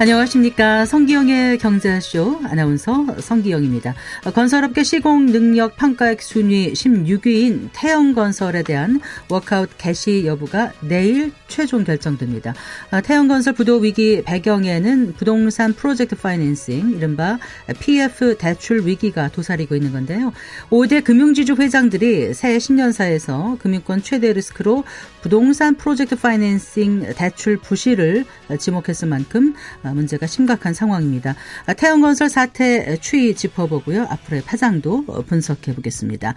안녕하십니까. 성기영의 경제쇼 아나운서 성기영입니다. 건설업계 시공 능력 평가액 순위 16위인 태영건설에 대한 워크아웃 개시 여부가 내일 최종 결정됩니다. 태영건설 부도 위기 배경에는 부동산 project financing, 이른바 PF 대출 위기가 도사리고 있는 건데요. 5대 금융지주 회장들이 새 신년사에서 금융권 최대 리스크로 부동산 프로젝트 파이낸싱 대출 부실을 지목했을 만큼 문제가 심각한 상황입니다. 태영건설 사태 추이 짚어보고요. 앞으로의 파장도 분석해 보겠습니다.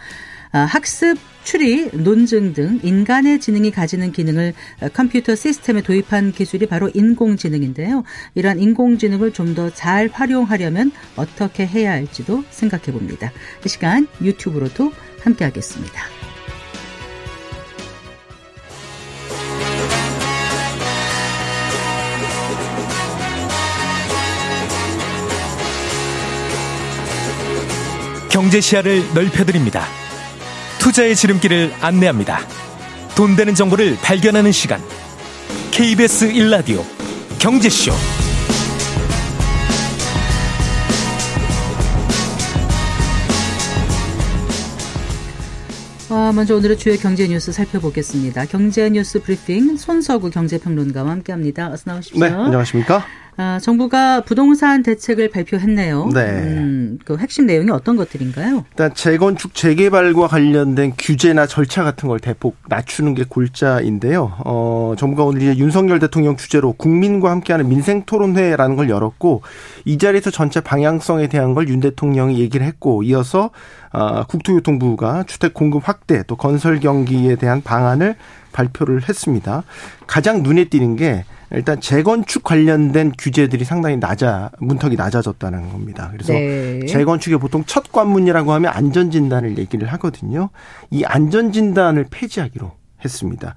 학습, 추리, 논증 등 인간의 지능이 가지는 기능을 컴퓨터 시스템에 도입한 기술이 바로 인공지능인데요. 이러한 인공지능을 좀 더 잘 활용하려면 어떻게 해야 할지도 생각해 봅니다. 이 시간 유튜브로도 함께 하겠습니다. 경제 시야를 넓혀드립니다. 투자의 지름길을 안내합니다. 돈 되는 정보를 발견하는 시간. KBS 1라디오 경제쇼. 어, 먼저 오늘의 주요 경제 뉴스 살펴보겠습니다. 경제 뉴스 브리핑 손서구 경제평론가와 함께합니다. 어서 나오십시오. 네, 안녕하십니까? 아, 정부가 부동산 대책을 발표했네요. 네. 음, 그 핵심 내용이 어떤 것들인가요? 일단 재건축 재개발과 관련된 규제나 절차 같은 걸 대폭 낮추는 게 골자인데요. 어, 정부가 오늘 이제 윤석열 대통령 주재로 국민과 함께하는 민생 토론회라는 걸 열었고 이 자리에서 전체 방향성에 대한 걸 윤 대통령이 얘기를 했고 이어서 어, 국토교통부가 주택 공급 확대 또 건설 경기에 대한 방안을 발표를 했습니다. 가장 눈에 띄는 게 일단 재건축 관련된 규제들이 상당히 낮아 문턱이 낮아졌다는 겁니다. 그래서 네. 재건축의 보통 첫 관문이라고 하면 안전 진단을 얘기를 하거든요. 이 안전 진단을 폐지하기로 했습니다.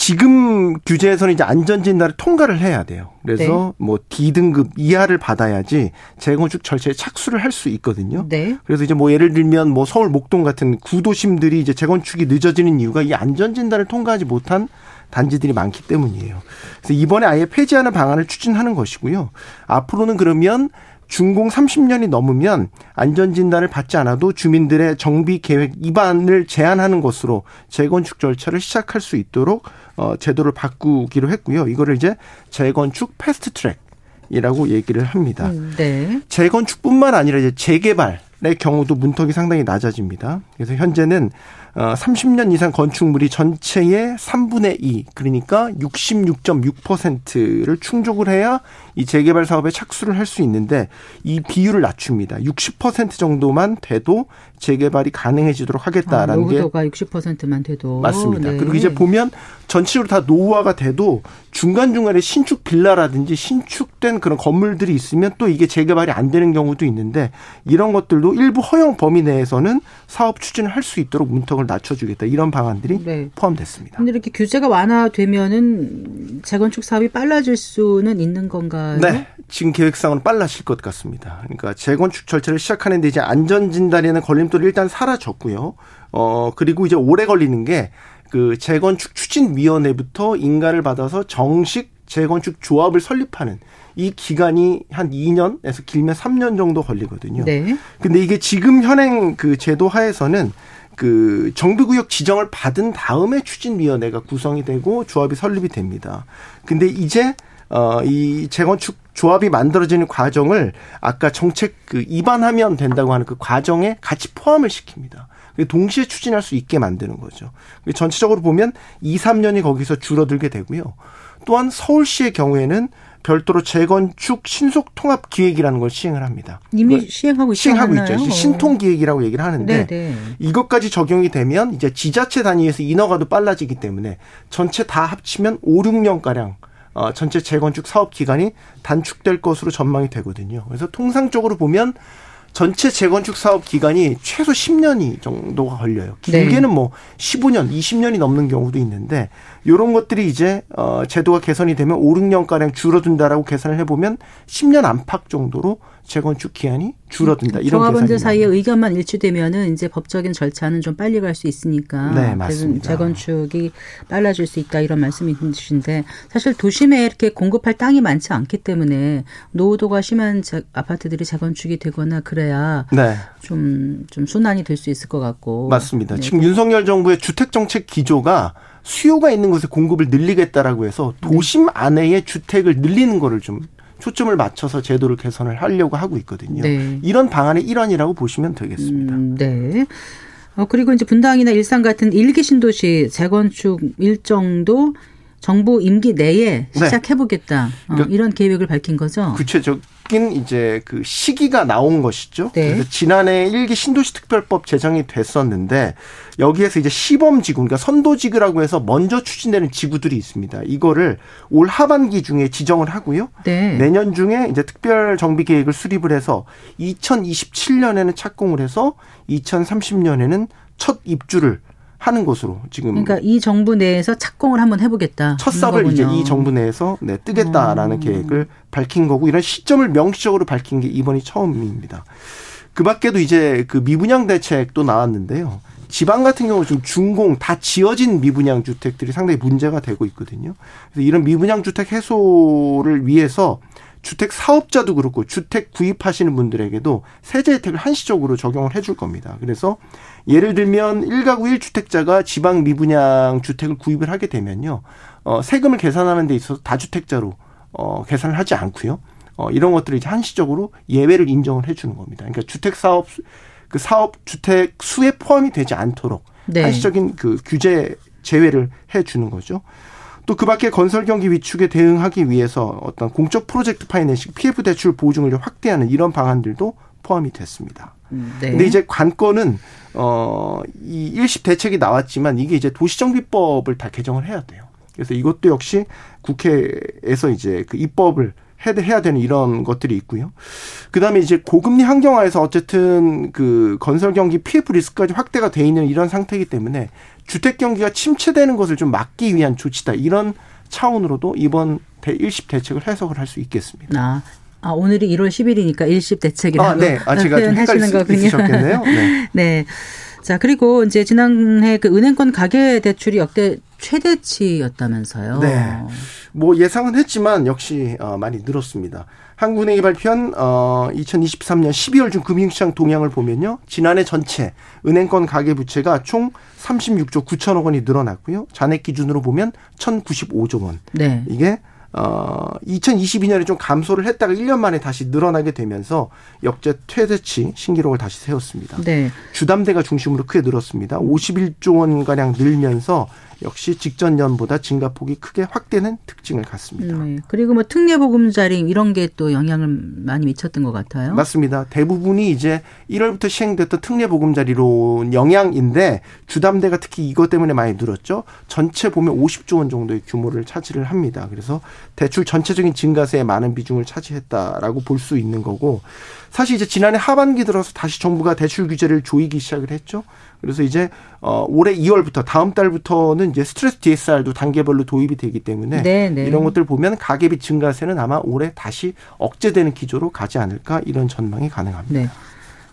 지금 규제에서는 이제 안전진단을 통과를 해야 돼요. 그래서 네. 뭐 D등급 이하를 받아야지 재건축 절차에 착수를 할 수 있거든요. 네. 그래서 이제 뭐 예를 들면 뭐 서울 목동 같은 구도심들이 이제 재건축이 늦어지는 이유가 이 안전진단을 통과하지 못한 단지들이 많기 때문이에요. 그래서 이번에 아예 폐지하는 방안을 추진하는 것이고요. 앞으로는 그러면 준공 30년이 넘으면 안전진단을 받지 않아도 주민들의 정비 계획 위반을 제한하는 것으로 재건축 절차를 시작할 수 있도록 어 제도를 바꾸기로 했고요. 이거를 이제 재건축 패스트 트랙 이라고 얘기를 합니다. 음, 네. 재건축뿐만 아니라 이제 재개발의 경우도 문턱이 상당히 낮아집니다. 그래서 현재는 어 30년 이상 건축물이 전체의 3분의 2 그러니까 66.6%를 충족을 해야 이 재개발 사업에 착수를 할 수 있는데 이 비율을 낮춥니다. 60% 정도만 돼도 재개발이 가능해지도록 하겠다라는 아, 노후도가 게 60%만 돼도 맞습니다. 네. 그리고 이제 보면 전체적으로 다 노후화가 돼도 중간 중간에 신축 빌라라든지 신축된 그런 건물들이 있으면 또 이게 재개발이 안 되는 경우도 있는데 이런 것들도 일부 허용 범위 내에서는 사업 추진을 할 수 있도록 문턱을 낮춰주겠다 이런 방안들이 네. 포함됐습니다. 근데 이렇게 규제가 완화되면은 재건축 사업이 빨라질 수는 있는 건가요? 네, 지금 계획상으로 빨라질 것 같습니다. 그러니까 재건축 절차를 시작하는데 이제 안전 진단에는 걸림돌이 일단 사라졌고요. 어 그리고 이제 오래 걸리는 게 그 재건축 추진위원회부터 인가를 받아서 정식 재건축 조합을 설립하는 이 기간이 한 2년에서 길면 3년 정도 걸리거든요. 네. 근데 이게 지금 현행 그 제도 하에서는 그 정비구역 지정을 받은 다음에 추진위원회가 구성이 되고 조합이 설립이 됩니다. 근데 이제 어, 이 재건축 조합이 만들어지는 과정을 아까 정책 그 입안하면 된다고 하는 그 과정에 같이 포함을 시킵니다. 동시에 추진할 수 있게 만드는 거죠. 전체적으로 보면 2, 3년이 거기서 줄어들게 되고요. 또한 서울시의 경우에는 별도로 재건축 신속 통합 기획이라는 걸 시행을 합니다. 이미 시행하고 있죠. 시행하고 있죠. 신통 기획이라고 얘기를 하는데 네네. 네. 이것까지 적용이 되면 이제 지자체 단위에서 인허가도 빨라지기 때문에 전체 다 합치면 5, 6년 가량 어, 전체 재건축 사업 기간이 단축될 것으로 전망이 되거든요. 그래서 통상적으로 보면 전체 재건축 사업 기간이 최소 10년이 정도가 걸려요. 길게는 네. 뭐 15년, 20년이 넘는 경우도 있는데 요런 것들이 이제 어 제도가 개선이 되면 5, 6년 가량 줄어든다라고 계산을 해 보면 10년 안팎 정도로 재건축 기한이 줄어든다. 이런 조합원들 사이에 의견만 일치되면은 이제 법적인 절차는 좀 빨리 갈 수 있으니까. 네, 맞습니다. 재건축이 빨라질 수 있다 이런 말씀이신데 사실 도심에 이렇게 공급할 땅이 많지 않기 때문에 노후도가 심한 재, 아파트들이 재건축이 되거나 그래야 네. 좀, 좀 순환이 될 수 있을 것 같고. 맞습니다. 네. 지금 윤석열 정부의 주택 정책 기조가 수요가 있는 곳에 공급을 늘리겠다라고 해서 도심 안에의 주택을 늘리는 거를 좀 초점을 맞춰서 제도를 개선을 하려고 하고 있거든요. 네. 이런 방안의 일환이라고 보시면 되겠습니다. 음, 네. 어, 그리고 이제 분당이나 일산 같은 일기 신도시 재건축 일정도 정부 임기 내에 네. 시작해보겠다. 네. 어, 그러니까 이런 계획을 밝힌 거죠. 구체적 바뀐 이제 그 시기가 나온 것이죠. 네. 그래서 지난해 일기 신도시 특별법 제정이 됐었는데 여기에서 이제 시범 지구, 그러니까 선도 지구라고 해서 먼저 추진되는 지구들이 있습니다. 이거를 올 하반기 중에 지정을 하고요. 네. 내년 중에 이제 특별 정비 계획을 수립을 해서 2027년에는 착공을 해서 2030년에는 첫 입주를 하는 것으로 지금 그러니까 이 정부 내에서 착공을 한번 해보겠다. 첫 삽을 이제 이 정부 내에서 네, 뜨겠다라는 음. 계획을 밝힌 거고 이런 시점을 명시적으로 밝힌 게 이번이 처음입니다. 그 밖에도 이제 그 미분양 대책도 나왔는데요. 지방 같은 경우 좀 준공 다 지어진 미분양 주택들이 상당히 문제가 되고 있거든요. 그래서 이런 미분양 주택 해소를 위해서 주택 사업자도 그렇고 주택 구입하시는 분들에게도 세제 혜택을 한시적으로 적용을 해줄 겁니다. 그래서 예를 들면 1가구 1주택자가 지방 미분양 주택을 구입을 하게 되면요. 어, 세금을 계산하는 데 있어서 다주택자로 어, 계산을 하지 않고요. 어, 이런 것들을 이제 한시적으로 예외를 인정을 해 주는 겁니다. 그러니까 주택 사업 그 사업 주택 수에 포함이 되지 않도록 네. 한시적인 그 규제 제외를 해 주는 거죠. 또 그 밖에 건설 경기 위축에 대응하기 위해서 어떤 공적 프로젝트 파이낸싱 PF 대출 보증을 확대하는 이런 방안들도 포함이 됐습니다. 네. 근데 이제 관건은 어이 일십 대책이 나왔지만 이게 이제 도시정비법을 다 개정을 해야 돼요. 그래서 이것도 역시 국회에서 이제 그 입법을 해야 되는 이런 것들이 있고요. 그다음에 이제 고금리 환경화에서 어쨌든 그 건설 경기 PF 리스크까지 확대가 돼 있는 이런 상태이기 때문에 주택 경기가 침체되는 것을 좀 막기 위한 조치다. 이런 차원으로도 이번 일십 대책을 해석을 할 수 있겠습니다. 아, 아, 오늘이 1월 10일이니까 일십 대책이라고 아, 네. 아, 제가 표현하시는 거군요. 네. 네. 자, 그리고 이제 지난해 그 은행권 가계 대출이 역대 최대치였다면서요. 네. 뭐 예상은 했지만 역시 어, 많이 늘었습니다. 한국은행이 발표한 어 2023년 12월 중 금융시장 동향을 보면요. 지난해 전체 은행권 가계 부채가 총 36조 9천억 원이 늘어났고요. 잔액 기준으로 보면 1,095조 원. 네. 이게 어 2022년에 좀 감소를 했다가 1년 만에 다시 늘어나게 되면서 역대 최대치 신기록을 다시 세웠습니다. 네. 주담대가 중심으로 크게 늘었습니다. 51조 원 가량 늘면서 역시 직전 년보다 증가폭이 크게 확대는 특징을 갖습니다. 네. 그리고 뭐 특례 보금자리 이런 게 또 영향을 많이 미쳤던 것 같아요. 맞습니다. 대부분이 이제 1월부터 시행됐던 특례 보금자리로 영향인데 주담대가 특히 이것 때문에 많이 늘었죠. 전체 보면 50조 원 정도의 규모를 차지를 합니다. 그래서 대출 전체적인 증가세에 많은 비중을 차지했다라고 볼 수 있는 거고 사실 이제 지난해 하반기 들어서 다시 정부가 대출 규제를 조이기 시작을 했죠. 그래서 이제 어 올해 2월부터 다음 달부터는 이제 스트레스 DSR도 단계별로 도입이 되기 때문에 네네. 네. 이런 것들 보면 가계비 증가세는 아마 올해 다시 억제되는 기조로 가지 않을까 이런 전망이 가능합니다. 네.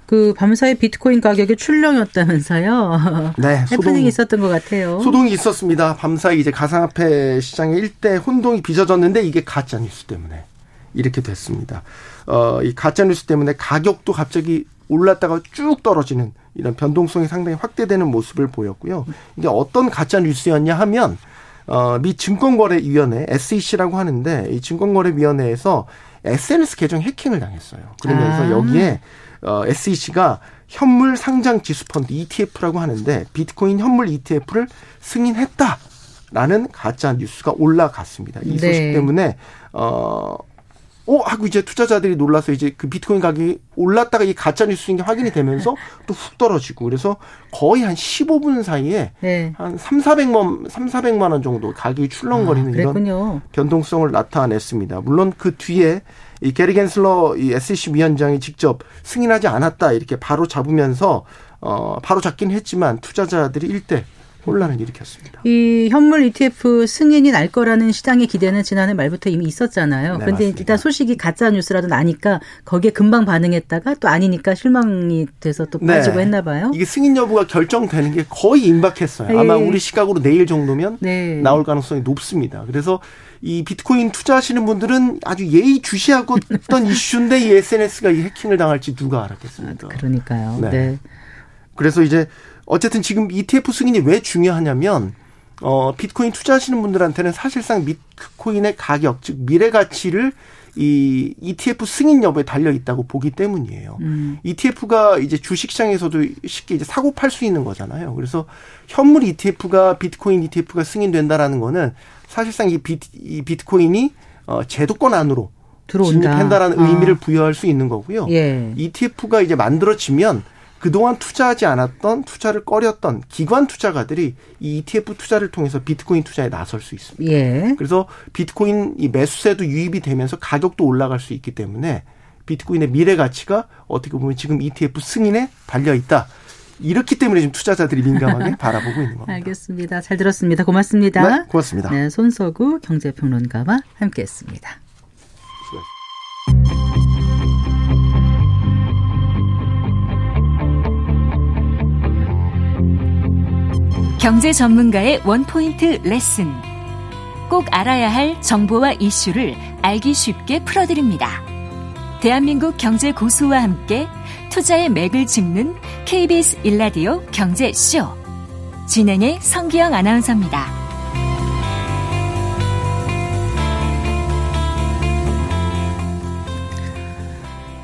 그 밤사이 비트코인 가격이 출렁였다면서요. 네, 소동이 있었던 것 같아요. 소동이 있었습니다. 밤사이 이제 가상화폐 시장에 일대 혼동이 빚어졌는데 이게 가짜 뉴스 때문에 이렇게 됐습니다. 어, 이 가짜 뉴스 때문에 가격도 갑자기 올랐다가 쭉 떨어지는 이런 변동성이 상당히 확대되는 모습을 보였고요. 이게 어떤 가짜 뉴스였냐 하면 어, 미 증권거래위원회 SEC라고 하는데 이 증권거래위원회에서 SNS 계정 해킹을 당했어요. 그러면서 아. 여기에 어, SEC가 현물 상장 지수 펀드 ETF라고 하는데 비트코인 현물 ETF를 승인했다라는 가짜 뉴스가 올라갔습니다. 이 소식 네. 때문에 어 어, 하고 이제 투자자들이 놀라서 이제 그 비트코인 가격이 올랐다가 이 가짜 뉴스인 게 확인이 되면서 또 훅 떨어지고 그래서 거의 한 15분 사이에 네. 한 3, 400만 3, 400만 원 정도 가격이 출렁거리는 아, 이런 변동성을 나타냈습니다. 물론 그 뒤에 이 게리 겐슬러 이 SEC 위원장이 직접 승인하지 않았다 이렇게 바로 잡으면서 어 바로 잡긴 했지만 투자자들이 일대 혼란을 일으켰습니다. 이 현물 ETF 승인이 날 거라는 시장의 기대는 지난해 말부터 이미 있었잖아요. 네, 그런데 맞습니다. 일단 소식이 가짜 뉴스라도 나니까 거기에 금방 반응했다가 또 아니니까 실망이 돼서 또 빠지고 했나 봐요. 네. 이게 승인 여부가 결정되는 게 거의 임박했어요. 아마 예. 우리 시각으로 내일 정도면 네. 나올 가능성이 높습니다. 그래서 이 비트코인 투자하시는 분들은 아주 예의 주시하고 있던 이슈인데 이 SNS가 이 해킹을 당할지 누가 알았겠습니까? 그러니까요. 네. 네. 그래서 이제 어쨌든 지금 ETF 승인이 왜 중요하냐면 어 비트코인 투자하시는 분들한테는 사실상 비트코인의 가격 즉 미래 가치를 이 ETF 승인 여부에 달려 있다고 보기 때문이에요. 음. ETF가 이제 주식시장에서도 쉽게 이제 사고 팔 수 있는 거잖아요. 그래서 현물 ETF가 비트코인 ETF가 승인된다라는 거는 사실상 이, 비트, 이 비트코인이 어 제도권 안으로 들어온다. 진입한다라는 아. 의미를 부여할 수 있는 거고요. 예. ETF가 이제 만들어지면 그동안 투자하지 않았던 투자를 꺼렸던 기관 투자가들이 이 ETF 투자를 통해서 비트코인 투자에 나설 수 있습니다. 예. 그래서 비트코인 이 매수세도 유입이 되면서 가격도 올라갈 수 있기 때문에 비트코인의 미래 가치가 어떻게 보면 지금 ETF 승인에 달려 있다. 이렇기 때문에 지금 투자자들이 민감하게 바라보고 있는 겁니다. 알겠습니다. 잘 들었습니다. 고맙습니다. 네, 고맙습니다. 네, 손서구 경제평론가와 함께했습니다. 경제 전문가의 원포인트 레슨. 꼭 알아야 할 정보와 이슈를 알기 쉽게 풀어드립니다. 대한민국 경제 고수와 함께 투자의 맥을 짚는 KBS 일라디오 경제쇼. 진행의 성기영 아나운서입니다.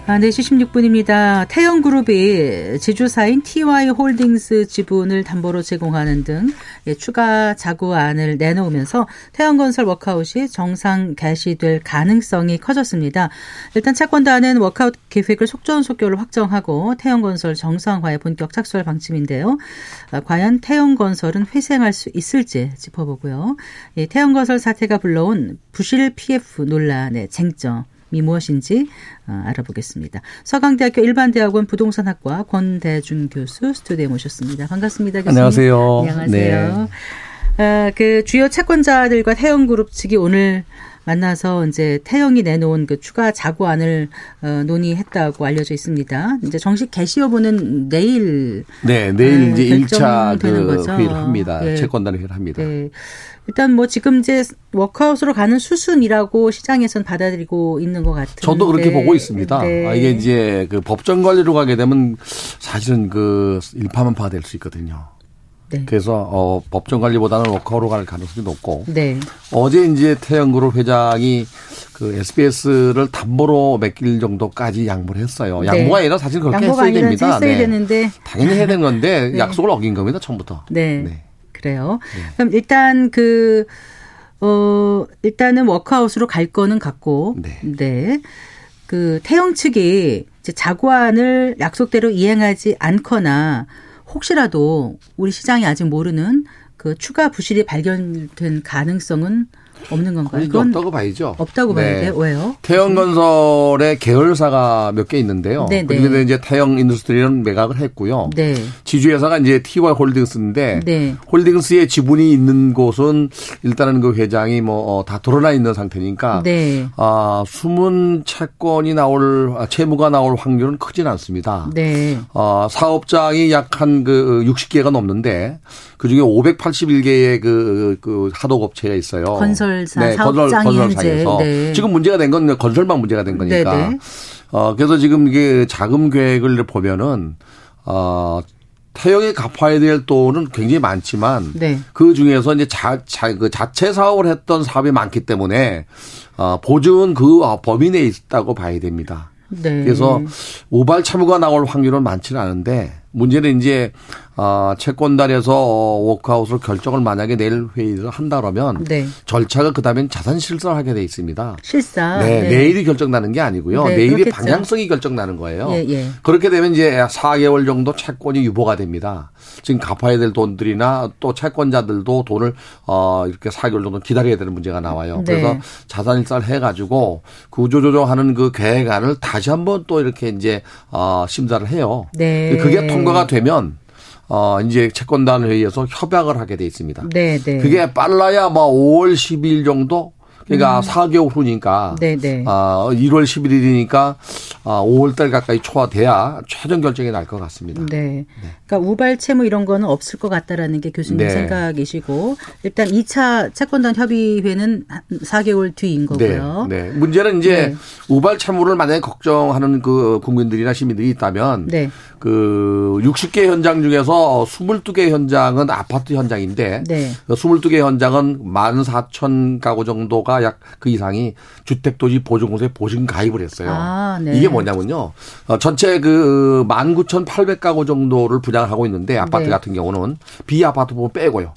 아, 4시 16분입니다. 태영그룹이 지주사인 TY홀딩스 지분을 담보로 제공하는 등 예, 추가 자구안을 내놓으면서 태영건설 워크아웃이 정상 개시될 가능성이 커졌습니다. 일단 채권단은 워크아웃 계획을 속전속결로 확정하고 태영건설 정상화에 본격 착수할 방침인데요. 아, 과연 태영건설은 회생할 수 있을지 짚어보고요. 이 태영건설 사태가 불러온 부실 PF 논란의 쟁점 이 무엇인지 어, 알아보겠습니다. 서강대학교 일반대학원 부동산학과 권대중 교수 스튜디오에 모셨습니다. 반갑습니다. 교수님. 안녕하세요. 안녕하세요. 어, 그 주요 채권자들과 태영그룹 측이 오늘 만나서 이제 태영이 내놓은 그 추가 자구안을 어, 논의했다고 알려져 있습니다. 이제 정식 개시 여부는 내일 네, 내일 아, 이제 1차 결정되는 그 거죠. 회의를 합니다. 예. 채권단 회의를 합니다. 네. 일단 뭐 지금 이제 워크아웃으로 가는 수순이라고 시장에선 받아들이고 있는 것 같은데. 저도 그렇게 보고 있습니다. 네. 아, 이게 이제 그 법정 관리로 가게 되면 사실은 그 일파만파가 될 수 있거든요. 네. 그래서 어 법정 관리보다는 워크아웃으로 갈 가능성이 높고 네. 어제 이제 태영그룹 회장이 그 SBS를 담보로 맡길 정도까지 양보를 했어요. 네. 양보가 아니라 사실 그렇게 양보가 했어야 아니라 됩니다. 했어야 네. 되는데. 당연히 해야 되는 건데 네. 약속을 어긴 겁니다. 처음부터. 네. 네. 그래요. 그럼 일단 그, 어, 일단은 워크아웃으로 갈 거는 같고. 네. 네. 그 태영 측이 이제 자구안을 약속대로 이행하지 않거나 혹시라도 우리 시장이 아직 모르는 그 추가 부실이 발견될 가능성은 없는 건가요? 그건 없다고 봐야죠. 없다고 봐야 돼요. 왜요? 태영건설의 계열사가 몇 개 있는데요. 네, 네. 그중에 이제 태영 인더스트리는 매각을 했고요. 네. 지주회사가 이제 TY 홀딩스인데 네. 홀딩스의 지분이 있는 곳은 일단은 그 회장이 뭐다 드러나 있는 상태니까 네. 아, 숨은 채권이 나올 아, 채무가 나올 확률은 크진 않습니다. 네. 어, 사업장이 약 한 그 60개가 넘는데 그 중에 581개의 그, 그 하도업체가 있어요. 건설 사, 사업장이 현재, 네. 지금 문제가 된 건 건설망 문제가 된 거니까. 네, 네. 어, 그래서 지금 이게 자금 계획을 보면은 어, 태영에 갚아야 될 돈은 굉장히 많지만 네. 그 중에서 이제 자, 자, 그 자체 사업을 했던 사업이 많기 때문에 어, 보증은 그 범위 내에 있다고 봐야 됩니다. 네. 그래서 우발 참여가 나올 확률은 많지는 않은데 문제는 이제 아 채권단에서 어, 워크아웃을 결정을 만약에 내일 회의를 한다 그러면 네. 절차가 그다음엔 자산 실사를 하게 돼 있습니다. 실사. 네, 내일이 결정나는 게 아니고요. 네, 내일이 그렇겠죠. 방향성이 결정나는 거예요. 예, 예. 그렇게 되면 이제 4개월 정도 채권이 유보가 됩니다. 지금 갚아야 될 돈들이나 또 채권자들도 돈을 어 이렇게 4개월 정도 기다려야 되는 문제가 나와요. 네. 그래서 자산 일사를 해 가지고 구조조정하는 그 계획안을 다시 한번 또 이렇게 이제 어 심사를 해요. 네. 그게 통 과가 되면 어 이제 채권단 회의에서 협약을 하게 돼 있습니다. 네, 네. 그게 빨라야 뭐 5월 12일 정도 그러니까 음. 4개월 후니까 네네. 아 1월 11일이니까 아 5월 달 가까이 초과돼야 최종 결정이 날 것 같습니다. 네. 그러니까 우발 채무 이런 거는 없을 것 같다라는 게 교수님 네. 생각이시고 일단 2차 채권단 협의회는 4개월 뒤인 거고요. 네. 네. 문제는 이제 네. 우발 채무를 만약에 걱정하는 그 국민들이나 시민들이 있다면 네. 그 60개 현장 중에서 22개 현장은 아파트 현장인데 네. 22개 현장은 14,000 가구 정도가 약 그 이상이 주택도시 보증공사에 보증 가입을 했어요. 아, 네. 이게 뭐냐면요. 어, 전체 그 19,800가구 정도를 분양을 하고 있는데 아파트 네. 같은 경우는 비아파트 부분 빼고요.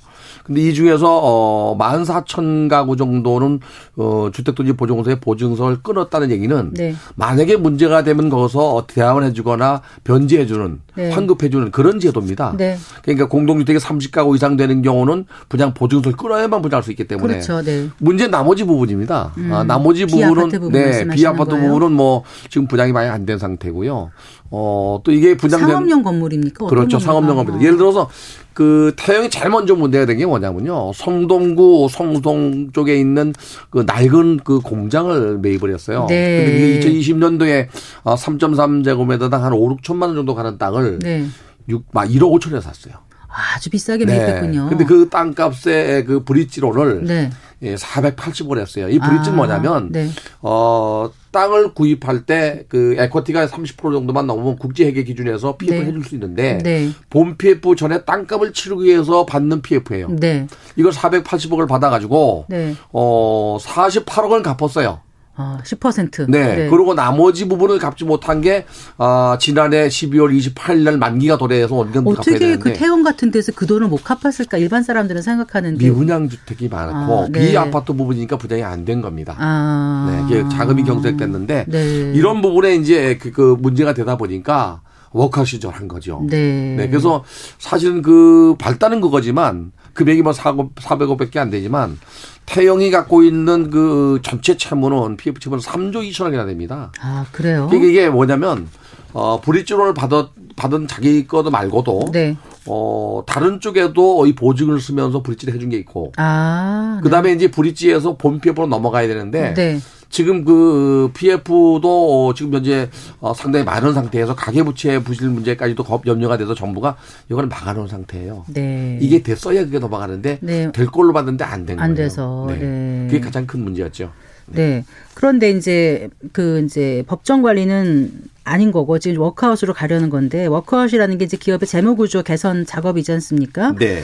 근데 이 중에서 어 14,000가구 정도는 어 주택도시 보증공사의 보증서를 끊었다는 얘기는 네. 만약에 문제가 되면 거기서 대항을 해 주거나 변제해 주는 네. 환급해 주는 그런 제도입니다. 네. 그러니까 공동주택이 30가구 이상 되는 경우는 그냥 보증서를 끊어야만 분양할 수 있기 때문에 그렇죠. 네. 문제는 나머지 부분입니다. 음. 아, 나머지 부분은 부분 네, 비아파트 거예요? 부분은 뭐 지금 분양이 많이 안 된 상태고요. 어, 또 이게 분양된 상업용 건물입니까? 그렇죠. 상업용 건물. 예를 들어서 그 태영이 제일 먼저 문제가 된 게 뭐냐면요. 성동구 성동 쪽에 있는 그 낡은 그 공장을 매입을 했어요. 네. 근데 이게 2020년도에 3.3제곱미터당 한 5, 6천만 원 정도 가는 땅을 네. 6, 막 1억 5천에 샀어요. 아주 비싸게 매입했군요. 네. 근데 그 땅값의 그 브릿지로를 네. 예, 480을 했어요. 이 브릿지는 아, 뭐냐면 네. 어 땅을 구입할 때 그 에쿼티가 30% 정도만 넘으면 국제 회계 기준에서 PF 네. 해줄 수 있는데 네. 본 PF 전에 땅값을 치르기 위해서 받는 PF예요. 네. 이걸 480억을 받아가지고 네. 어 48억을 갚았어요. 아, 10%. 네. 네. 그리고 나머지 부분을 갚지 못한 게, 아, 지난해 12월 28일 날 만기가 도래해서 원금을 갚아야 되는데. 어떻게 그 태원 같은 데서 그 돈을 못 갚았을까? 일반 사람들은 생각하는데. 미분양 주택이 많고, 아, 네. 비아파트 부분이니까 분양이 안 된 겁니다. 아. 네. 이게 자금이 경색됐는데, 네. 이런 부분에 이제 그, 그 문제가 되다 보니까, 워크아웃 시절한 거죠. 네. 네. 그래서 사실은 그 발단은 그거지만 금액이 뭐 400억밖에 안 되지만 태영이 갖고 있는 그 전체 채무는 PF 채무는 3조 2천억이나 됩니다. 아, 그래요? 이게, 이게 뭐냐면 어 브릿지론을 받았 받은 자기 거도 말고도 네. 어 다른 쪽에도 이 보증을 쓰면서 브릿지를 해준 게 있고 아. 그다음에 이제 브릿지에서 본 PF로 넘어가야 되는데 네. 지금 그 PF도 지금 현재 어 상당히 많은 상태에서 가계부채 부실 문제까지도 염려가 돼서 정부가 이걸 막아놓은 상태예요. 네. 이게 됐어야 그게 넘어가는데 네. 될 걸로 봤는데 안 된 거예요. 안 돼서. 네. 네. 그게 가장 큰 문제였죠. 네. 그런데 이제 그 이제 법정 관리는 아닌 거고 지금 워크아웃으로 가려는 건데 워크아웃이라는 게 이제 기업의 재무 구조 개선 작업이지 않습니까? 네.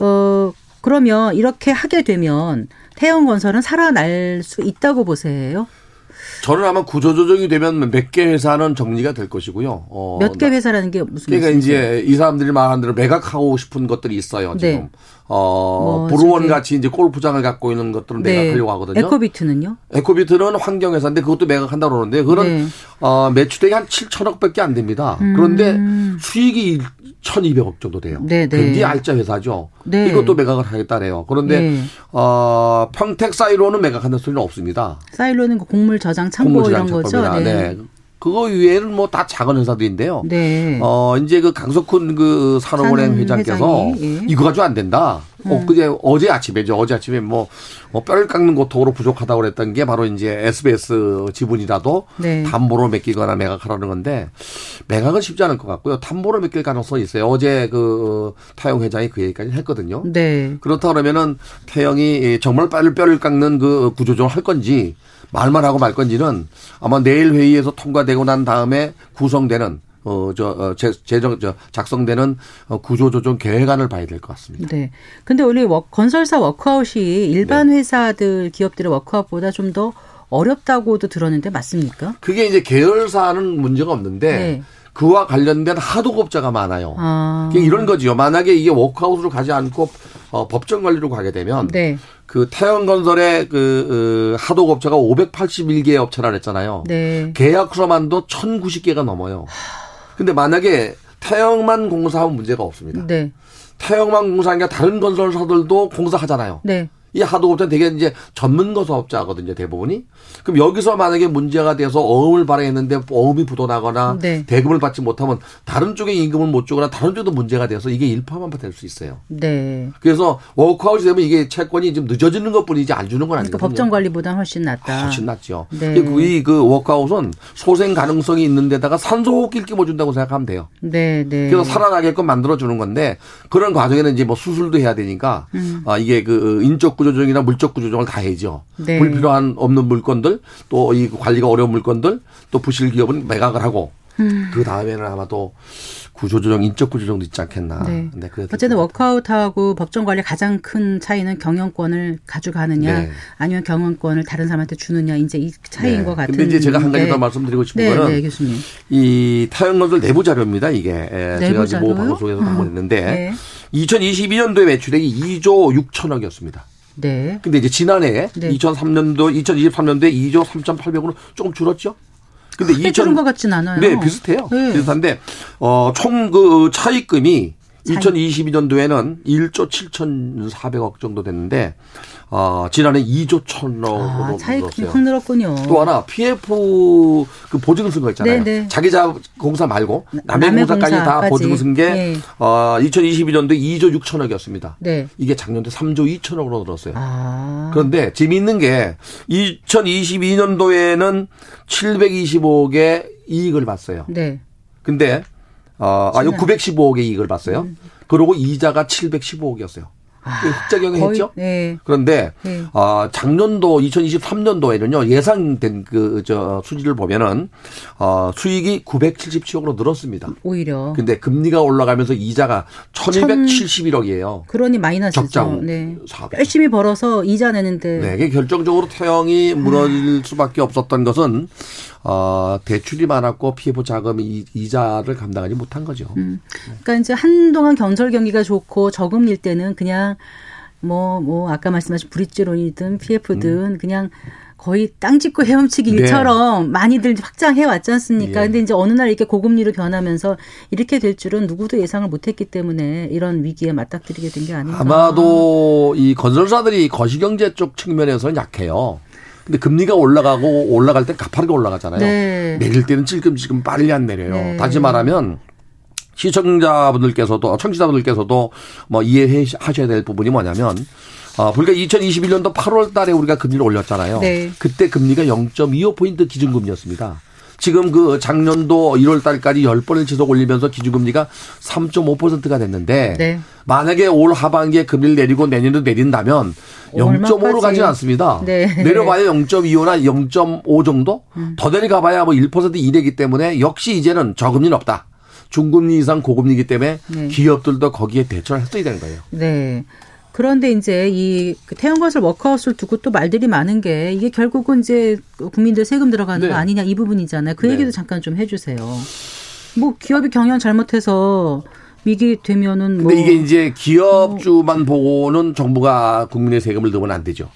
어 그러면 이렇게 하게 되면 태영건설은 살아날 수 있다고 보세요? 저는 아마 구조조정이 되면 몇 개 회사는 정리가 될 것이고요. 어, 몇 개 회사라는 게 무슨 그러니까 말씀이세요? 이제 이 사람들이 말한 대로 매각하고 싶은 것들이 있어요. 지금. 네. 어, 뭐 브루원 저기- 같이 이제 골프장을 갖고 있는 것들은 매각하려고 하거든요. 네. 에코비트는요? 에코비트는 환경회사인데 그것도 매각한다고 그러는데 그런 네. 어, 매출액이 한 7천억 밖에 안 됩니다. 그런데 수익이 1,200억 정도 돼요. 음. 네, 네. 굉장히 알짜 회사죠. 네. 이것도 매각을 하겠다래요. 그런데 네. 어, 평택 사이로는 매각한다는 소리는 없습니다. 사일로는 그 곡물 저장 창고 이런 거죠. 공무지장처법이나. 네. 그거 외에는 뭐 다 작은 회사들인데요. 네. 어, 이제 그 강석훈 그 산업은행 산 회장께서 예. 이거 가지고 안 된다. 어, 그제 어제 아침에죠. 어제 아침에 뭐, 뭐 뼈를 깎는 고통으로 부족하다고 그랬던 게 바로 이제 SBS 지분이라도 네. 담보로 맡기거나 매각하라는 건데 매각은 쉽지 않을 것 같고요. 담보로 맡길 가능성이 있어요. 어제 그 타용 회장이 그 얘기까지 했거든요. 네. 그렇다 그러면은 태영이 정말 뼈를 뼈를 깎는 그 구조조정을 할 건지 말만 하고 말 건지는 아마 내일 회의에서 통과되고 난 다음에 구성되는 어저 어, 제- 제정 저 작성되는 어, 구조조정 계획안을 봐야 될 것 같습니다. 네. 근데 원래 워- 건설사 워크아웃이 일반 네. 회사들 기업들의 워크아웃보다 좀 더 어렵다고도 들었는데 맞습니까? 그게 이제 계열사는 문제가 없는데 네. 그와 관련된 하도급자가 많아요. 아. 이런 거지요. 만약에 이게 워크아웃으로 가지 않고 어, 법정 관리로 가게 되면 네. 그 태양건설의 그 어, 하도급자가 581개 업체라 그랬잖아요. 네. 계약서만도 1,090개가 넘어요. 근데 만약에 태영만 공사하면 문제가 없습니다. 네. 태영만 공사하니까 다른 건설사들도 공사하잖아요. 네. 이 하도급자는 되게 이제 전문거 사업자거든요, 대부분이. 그럼 여기서 만약에 문제가 돼서 어음을 발행했는데 어음이 부도나거나 네. 대금을 받지 못하면 다른 쪽에 임금을 못 주거나 다른 쪽도 문제가 돼서 이게 일파만파 될 수 있어요. 네. 그래서 워크아웃이 되면 이게 채권이 좀 늦어지는 것 뿐이지 안 주는 건 그러니까 아니거든요. 법정 관리보다 훨씬 낫다. 아, 훨씬 낫죠. 네. 이그 워크아웃은 소생 가능성이 있는 데다가 산소호흡기를 끼워준다고 생각하면 돼요. 네, 네. 그래서 살아나게끔 만들어주는 건데 그런 과정에는 이제 뭐 수술도 해야 되니까 음. 아, 이게 그 인적 구조조정이나 물적 구조조정을 다 해야죠. 네. 불필요한 없는 물건들 또 이 관리가 어려운 물건들 또 부실 기업은 매각을 하고 음. 그 다음에는 아마도 구조조정, 인적 구조조정도 있지 않겠나. 네. 네, 어쨌든 워크아웃하고 법정 관리 가장 큰 차이는 경영권을 가져가느냐 네. 아니면 경영권을 다른 사람한테 주느냐 이제 이 차이인 네. 것 같은. 근데 이제 제가 한 가지 더 네. 말씀드리고 싶은 네, 거는 네, 교수님. 이 타영건설 내부 자료입니다. 이게 예, 제가 내부 이제 모? 방송에서 한번 했는데 네. 2022년도에 매출액이 2조 6천억이었습니다. 네. 근데 이제 지난해 네. 2003년도 2023년도에 2조 3,800으로 조금 줄었죠. 근데 크게 줄은 것 같진 않아요. 네, 비슷해요. 네. 비슷한데 어, 총 그 차입금이 차입. 2022년도에는 1조 7,400억 정도 됐는데 어, 지난해 2조 1,000억으로 아, 늘었어요. 확 늘었군요. 또 하나 PF 그 보증 쓴거 있잖아요. 네, 네. 자기 자 공사 말고 남의 공사까지 다 공사까지. 보증 쓴게 네. 어, 2022년도에 2조 6천억이었습니다. 네. 이게 작년도 3조 2천억으로 늘었어요. 아. 그런데 재미있는 게 2022년도에는 725억의 이익을 봤어요. 네. 근데 어, 아 요 915억의 이익을 봤어요. 그리고 이자가 715억이었어요. 흑자경영 거의- 했죠? 네. 그런데 네. 어, 작년도 2023년도에는요 예상된 그 저 수지를 보면은 어, 수익이 977억으로 늘었습니다. 오히려. 근데 금리가 올라가면서 이자가 1,271억이에요. 그러니 마이너스죠. 적장 네. 사업. 열심히 벌어서 이자 내는데 네, 결정적으로 태영이 무너질 수밖에 없었던 것은 어, 대출이 많았고 자금이 이- 이자를 감당하지 못한 거죠. 그러니까 이제 한동안 경설 경기가 좋고 저금리일 때는 그냥 뭐, 뭐, 아까 말씀하신 브릿지론이든 PF든 그냥 거의 땅 짚고 헤엄치기 음. 네. 일처럼 많이들 확장해 왔지 않습니까? 예. 근데 이제 어느 날 이렇게 고금리로 변하면서 이렇게 될 줄은 누구도 예상을 못 했기 때문에 이런 위기에 맞닥뜨리게 된 게 아닌가. 아마도 이 건설사들이 거시경제 쪽 측면에서는 약해요. 근데 금리가 올라가고 올라갈 때 가파르게 올라가잖아요. 네. 내릴 때는 찔끔찔끔 빨리 안 내려요. 네. 다시 말하면 시청자분들께서도 청취자분들께서도 뭐 이해하셔야 될 부분이 뭐냐면 어, 우리가 2021년도 8월 달에 우리가 금리를 올렸잖아요. 네. 그때 금리가 0.25포인트 기준금리였습니다. 지금 그 작년도 1월 달까지 10번을 지속 올리면서 기준금리가 3.5%가 됐는데 네. 만약에 올 하반기에 금리를 내리고 내년도 내린다면 0.5로 얼마까지? 가지 않습니다. 네. 내려봐야 0.25나 0.5 정도? 음. 더 내려가봐야 뭐 1% 이내기 때문에 역시 이제는 저금리는 없다. 중금리 이상 고금리이기 때문에 네. 기업들도 거기에 대처를 했어야 되는 거예요. 네. 그런데 이제 이그 태양 건설 워크아웃을 두고 또 말들이 많은 게 이게 결국은 이제 국민들 세금 들어가는 네. 거 아니냐 이 부분이잖아요. 그 네. 얘기도 잠깐 좀 해주세요. 뭐 기업이 경영 잘못해서 위기 되면은 뭐 근데 이게 이제 기업주만 보고는 정부가 국민의 세금을 넣으면 안 되죠.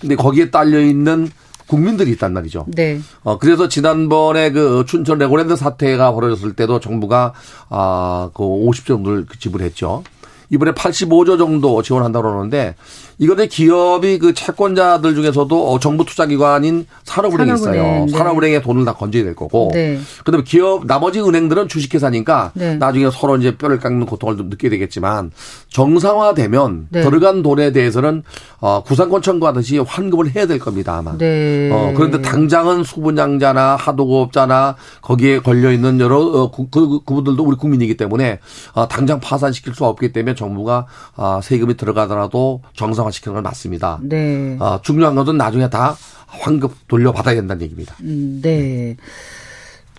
근데 거기에 딸려 있는 국민들이 있단 말이죠. 네. 어, 그래서 지난번에 그 춘천 레고랜드 사태가 벌어졌을 때도 정부가 아, 그 50조 정도를 지불했죠. 이번에 85조 정도 지원한다고 그러는데 이거는 기업이 그 채권자들 중에서도 어, 정부 투자기관인 산업은행이 있어요. 산업은행, 네. 산업은행에 돈을 다 건져야 될 거고. 네. 그다음에 기업 나머지 은행들은 주식회사니까 네. 나중에 서로 이제 뼈를 깎는 고통을 좀 느끼게 되겠지만 정상화되면 네. 들어간 돈에 대해서는 어, 구상권 청구하듯이 환급을 해야 될 겁니다 아마. 네. 어, 그런데 당장은 수분양자나 하도급자나 거기에 걸려 있는 여러 어, 그, 그, 그분들도 우리 국민이기 때문에 어, 당장 파산시킬 수 없기 때문에 정부가 어, 세금이 들어가더라도 정상 화시키는 건 맞습니다. 네. 어, 중요한 것은 나중에 다 환급 돌려받아야 된다는 얘기입니다. 음, 네.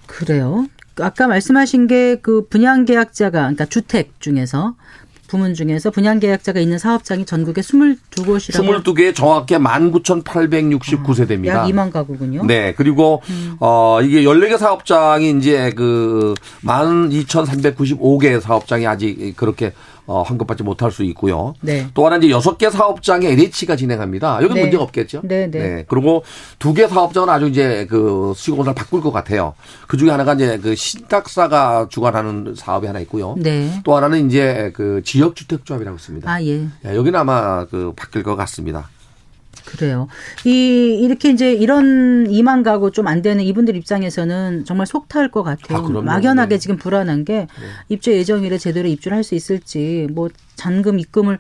그래요. 아까 말씀하신 게 그 분양 계약자가, 그러니까 주택 중에서, 부문 중에서 분양 계약자가 있는 사업장이 전국에 22곳이라고. 22개 정확히 19,869세대입니다. 약 2만 가구군요. 네. 그리고 어 이게 14개 사업장이 이제 그 12,395개 사업장이 아직 그렇게 어 환급받지 못할 수 있고요. 네. 또 하나 이제 6개 사업장에 LH가 진행합니다. 여기 네. 문제가 없겠죠? 네, 네. 그리고 두 개 사업장은 아주 이제 그 수익원을 바꿀 것 같아요. 그 중에 하나가 이제 그 신탁사가 주관하는 사업이 하나 있고요. 네. 또 하나는 이제 그 지역주택조합이라고 있습니다. 아, 예. 예, 여기는 아마 그 바뀔 것 같습니다. 그래요. 이 이렇게 이제 이런 2만 가구 좀안 되는 이분들 입장에서는 정말 속탈 것 같아요. 아. 막연하게 네. 지금 불안한 게 입주 예정일에 제대로 입주를 할 수 있을지 뭐 잔금 입금을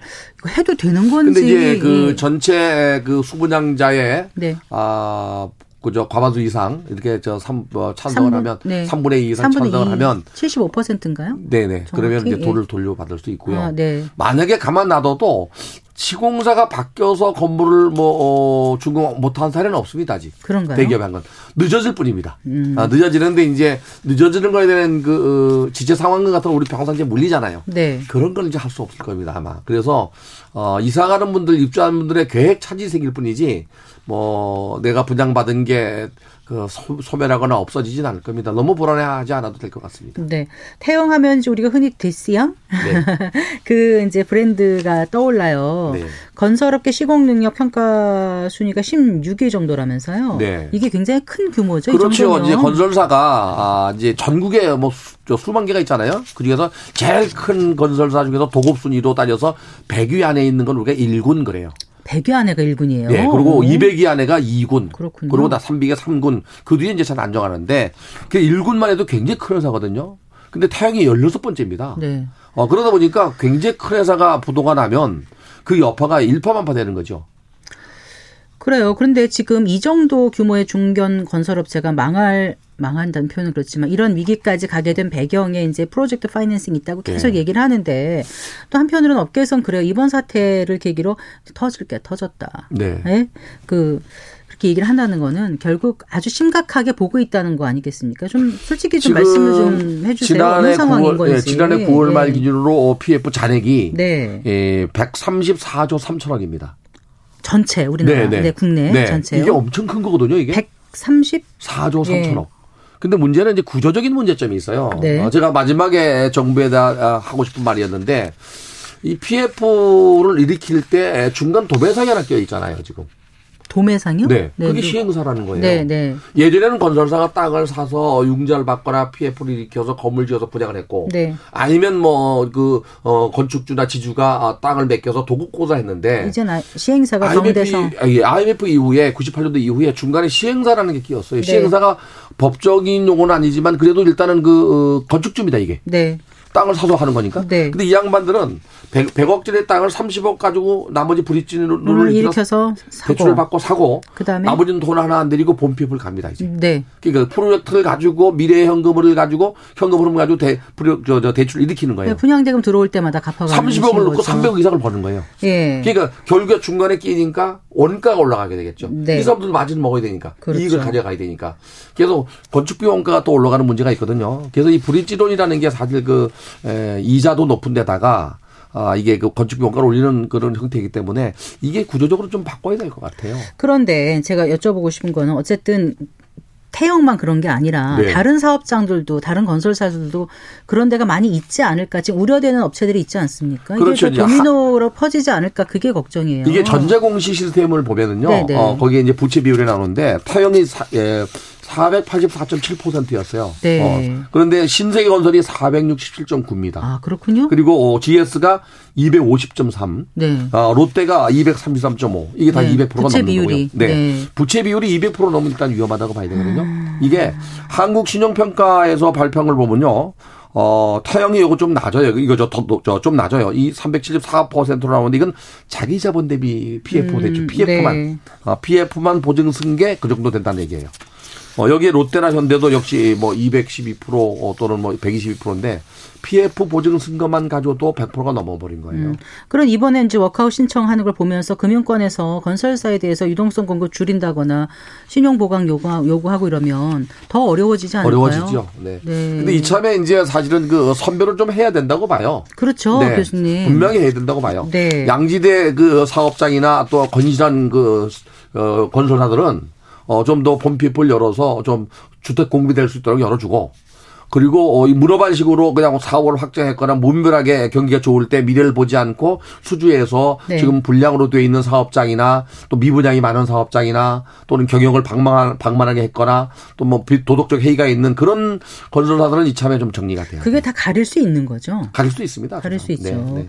해도 되는 건지. 근데 이제 그 예. 전체 그 수분양자의 네. 아, 그저 과반수 이상 이렇게 저 삼, 어, 찬성을 삼분- 하면 네. 3분의 2 이상 3분의 찬성을 2, 하면 75%인가요? 네네. 그러면? 이제 예. 돈을 돌려받을 수 있고요. 아, 네. 만약에 가만 놔둬도 시공사가 바뀌어서 건물을 뭐, 어, 준공 못한 사례는 없습니다, 아직. 그런가요? 대기업이 한 건. 늦어질 뿐입니다. 음. 아, 늦어지는데 이제 늦어지는 거에 대한 그, 어, 지체 상황 같은 거 우리 평상시에 물리잖아요. 네. 그런 걸 이제 할 수 없을 겁니다, 아마. 그래서, 어, 이사 가는 분들, 입주하는 분들의 계획 차질이 생길 뿐이지, 뭐, 내가 분양받은 게, 그, 소, 소멸하거나 없어지진 않을 겁니다. 너무 불안해하지 않아도 될 것 같습니다. 네. 태영하면 이제 우리가 흔히 데스양 네. 그 이제 브랜드가 떠올라요. 네. 건설업계 시공 능력 평가 순위가 16위 정도라면서요. 네. 이게 굉장히 큰 규모죠. 이 그렇죠. 이제 건설사가 아 이제 전국에 뭐 수, 저 수만 개가 있잖아요. 그 중에서 제일 큰 건설사 중에서 도급 순위로 따져서 100위 안에 있는 건 우리가 1군 그래요. 100위 안에가 1군이에요. 네. 그리고 200위 안에가 2군. 그렇군요. 그리고 나 300에 3군. 그 뒤에 이제 잘 안정하는데 그 1군만 해도 굉장히 큰 회사거든요. 근데 태양이 16번째입니다. 네. 어, 그러다 보니까 굉장히 큰 회사가 부도가 나면 그 여파가 일파만파 되는 거죠. 그래요. 그런데 지금 이 정도 규모의 중견 건설업체가 망할 망한다는 표현은 그렇지만 이런 위기까지 가게 된 배경에 이제 프로젝트 파이낸싱이 있다고 계속 네. 얘기를 하는데 또 한편으로는 업계에선 그래요. 이번 사태를 계기로 터질 게 터졌다. 네. 예? 그 그렇게 얘기를 한다는 거는 결국 아주 심각하게 보고 있다는 거 아니겠습니까? 좀 솔직히 좀 말씀을 좀 해주세요. 어느 상황인 9월, 건지. 예, 지난해 9월 말 예. 기준으로 PF 잔액이 네. 예, 134조 3천억입니다. 전체 우리나라 네, 국내 전체요. 이게 엄청 큰 거거든요, 이게. 130 4조 예. 3천억. 근데 문제는 이제 구조적인 문제점이 있어요. 네. 어, 제가 마지막에 정부에다 아, 하고 싶은 말이었는데 이 PF를 일으킬 때 중간 도배상이 하나 껴 있잖아요, 지금. 도매상이요? 네. 그게 네. 시행사라는 거예요. 네, 네. 예전에는 건설사가 땅을 사서 융자를 받거나 PF를 일으켜서 건물 지어서 분양을 했고 네. 아니면 뭐그 어, 건축주나 지주가 아, 땅을 맡겨서 도급고사 했는데 이제 나 시행사가 IMF, 정돼서 아, 예, IMF 이후에 98년도 이후에 중간에 시행사라는 게 끼었어요. 네. 시행사가 법적인 용어는 아니지만 그래도 일단은 그 어, 건축주입니다 이게. 네. 땅을 사서 하는 거니까. 네. 근데 이 양반들은 100, 100억짜리 땅을 30억 가지고 나머지 브릿지를 를 일으켜서 사고. 대출을 받고 사고 그다음에? 나머지는 돈 하나 안 들이고 본피업을 갑니다 이제. 네. 그러니까 프로젝트를 가지고 미래 현금을 가지고 현금 흐름 가지고 대, 프로, 저, 저 대출을 일으키는 거예요. 네, 분양대금 들어올 때마다 갚아가는 30억을 넣고 거죠. 300억 이상을 버는 거예요. 예. 그러니까 결국에 중간에 끼니까 원가가 올라가게 되겠죠. 네. 이 사람들도 마진 먹어야 되니까 그렇죠. 이익을 가져가야 되니까. 그래서 건축비 원가가 또 올라가는 문제가 있거든요. 그래서 이 브릿지론이라는 게 사실 그 에, 이자도 높은 데다가 아 이게 그 건축비 원가를 올리는 그런 형태이기 때문에 이게 구조적으로 좀 바꿔야 될 것 같아요. 그런데 제가 여쭤보고 싶은 거는 어쨌든 태형만 그런 게 아니라 네. 다른 사업장들도 다른 건설사들도 그런 데가 많이 있지 않을까 지금 우려되는 업체들이 있지 않습니까? 그렇죠. 이게 도미노로 퍼지지 않을까 그게 걱정이에요. 이게 전자공시 시스템을 보면은요. 네네. 어, 거기에 이제 부채 비율이 나오는데 타영이 사, 예, 484.7%였어요. 네. 어, 그런데 신세계 건설이 467.9입니다. 아 그렇군요. 그리고 어, GS가 250.3. 네. 어, 롯데가 233.5. 이게 다 네, 200%가 부채 넘는 비율이. 거고요. 네. 네. 부채 비율이 200% 넘으면 일단 위험하다고 봐야 되거든요. 음. 이게 한국 신용평가에서 발표한 걸 보면요. 어, 타영이 이거 좀 낮아요. 이거 저, 더, 저, 좀 낮아요. 이 374%로 나오는데 이건 자기 자본 대비 PF 대출, 음, PF만. 네. 아, PF만 보증 쓴게그 정도 된다는 얘기예요. 어, 여기에 롯데나 현대도 역시 뭐 212% 어, 또는 뭐 122%인데 PF 보증 쓴 것만 가져도 100%가 넘어버린 거예요. 음. 그런 이번에 이제 워크아웃 신청하는 걸 보면서 금융권에서 건설사에 대해서 유동성 공급 줄인다거나 신용 보강 요구 요구하고 이러면 더 어려워지지 않을까요? 어려워지죠. 네. 네. 근데 이참에 이제 사실은 그 선별을 좀 해야 된다고 봐요. 그렇죠, 네. 교수님. 분명히 해야 된다고 봐요. 네. 양지대 그 사업장이나 또 건실한 그 어, 건설사들은 어, 좀더 봄피플 열어서 좀 주택 공급이 될수 있도록 열어주고 그리고 어, 이 문어발식으로 그냥 사업을 확장했거나 무분별하게 경기가 좋을 때 미래를 보지 않고 수주해서 네. 지금 불량으로 돼 있는 사업장이나 또 미분양이 많은 사업장이나 또는 경영을 방만, 방만하게 했거나 또 뭐 도덕적 해이가 있는 그런 건설사들은 이참에 좀 정리가 돼야 그게 돼요. 다 가릴 수 있는 거죠. 가릴 수 있습니다. 가릴 수. 있죠. 네, 네.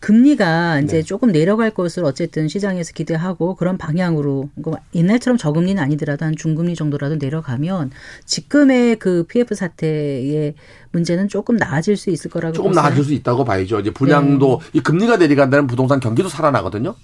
금리가 이제 네. 조금 내려갈 것을 어쨌든 시장에서 기대하고 그런 방향으로 뭐 옛날처럼 저금리는 아니더라도 한 중금리 정도라도 내려가면 지금의 그 PF 사태의 문제는 조금 나아질 수 있을 거라고 조금 보세요? 나아질 수 있다고 봐야죠. 이제 분양도 네. 이 금리가 내려간다는 부동산 경기도 살아나거든요.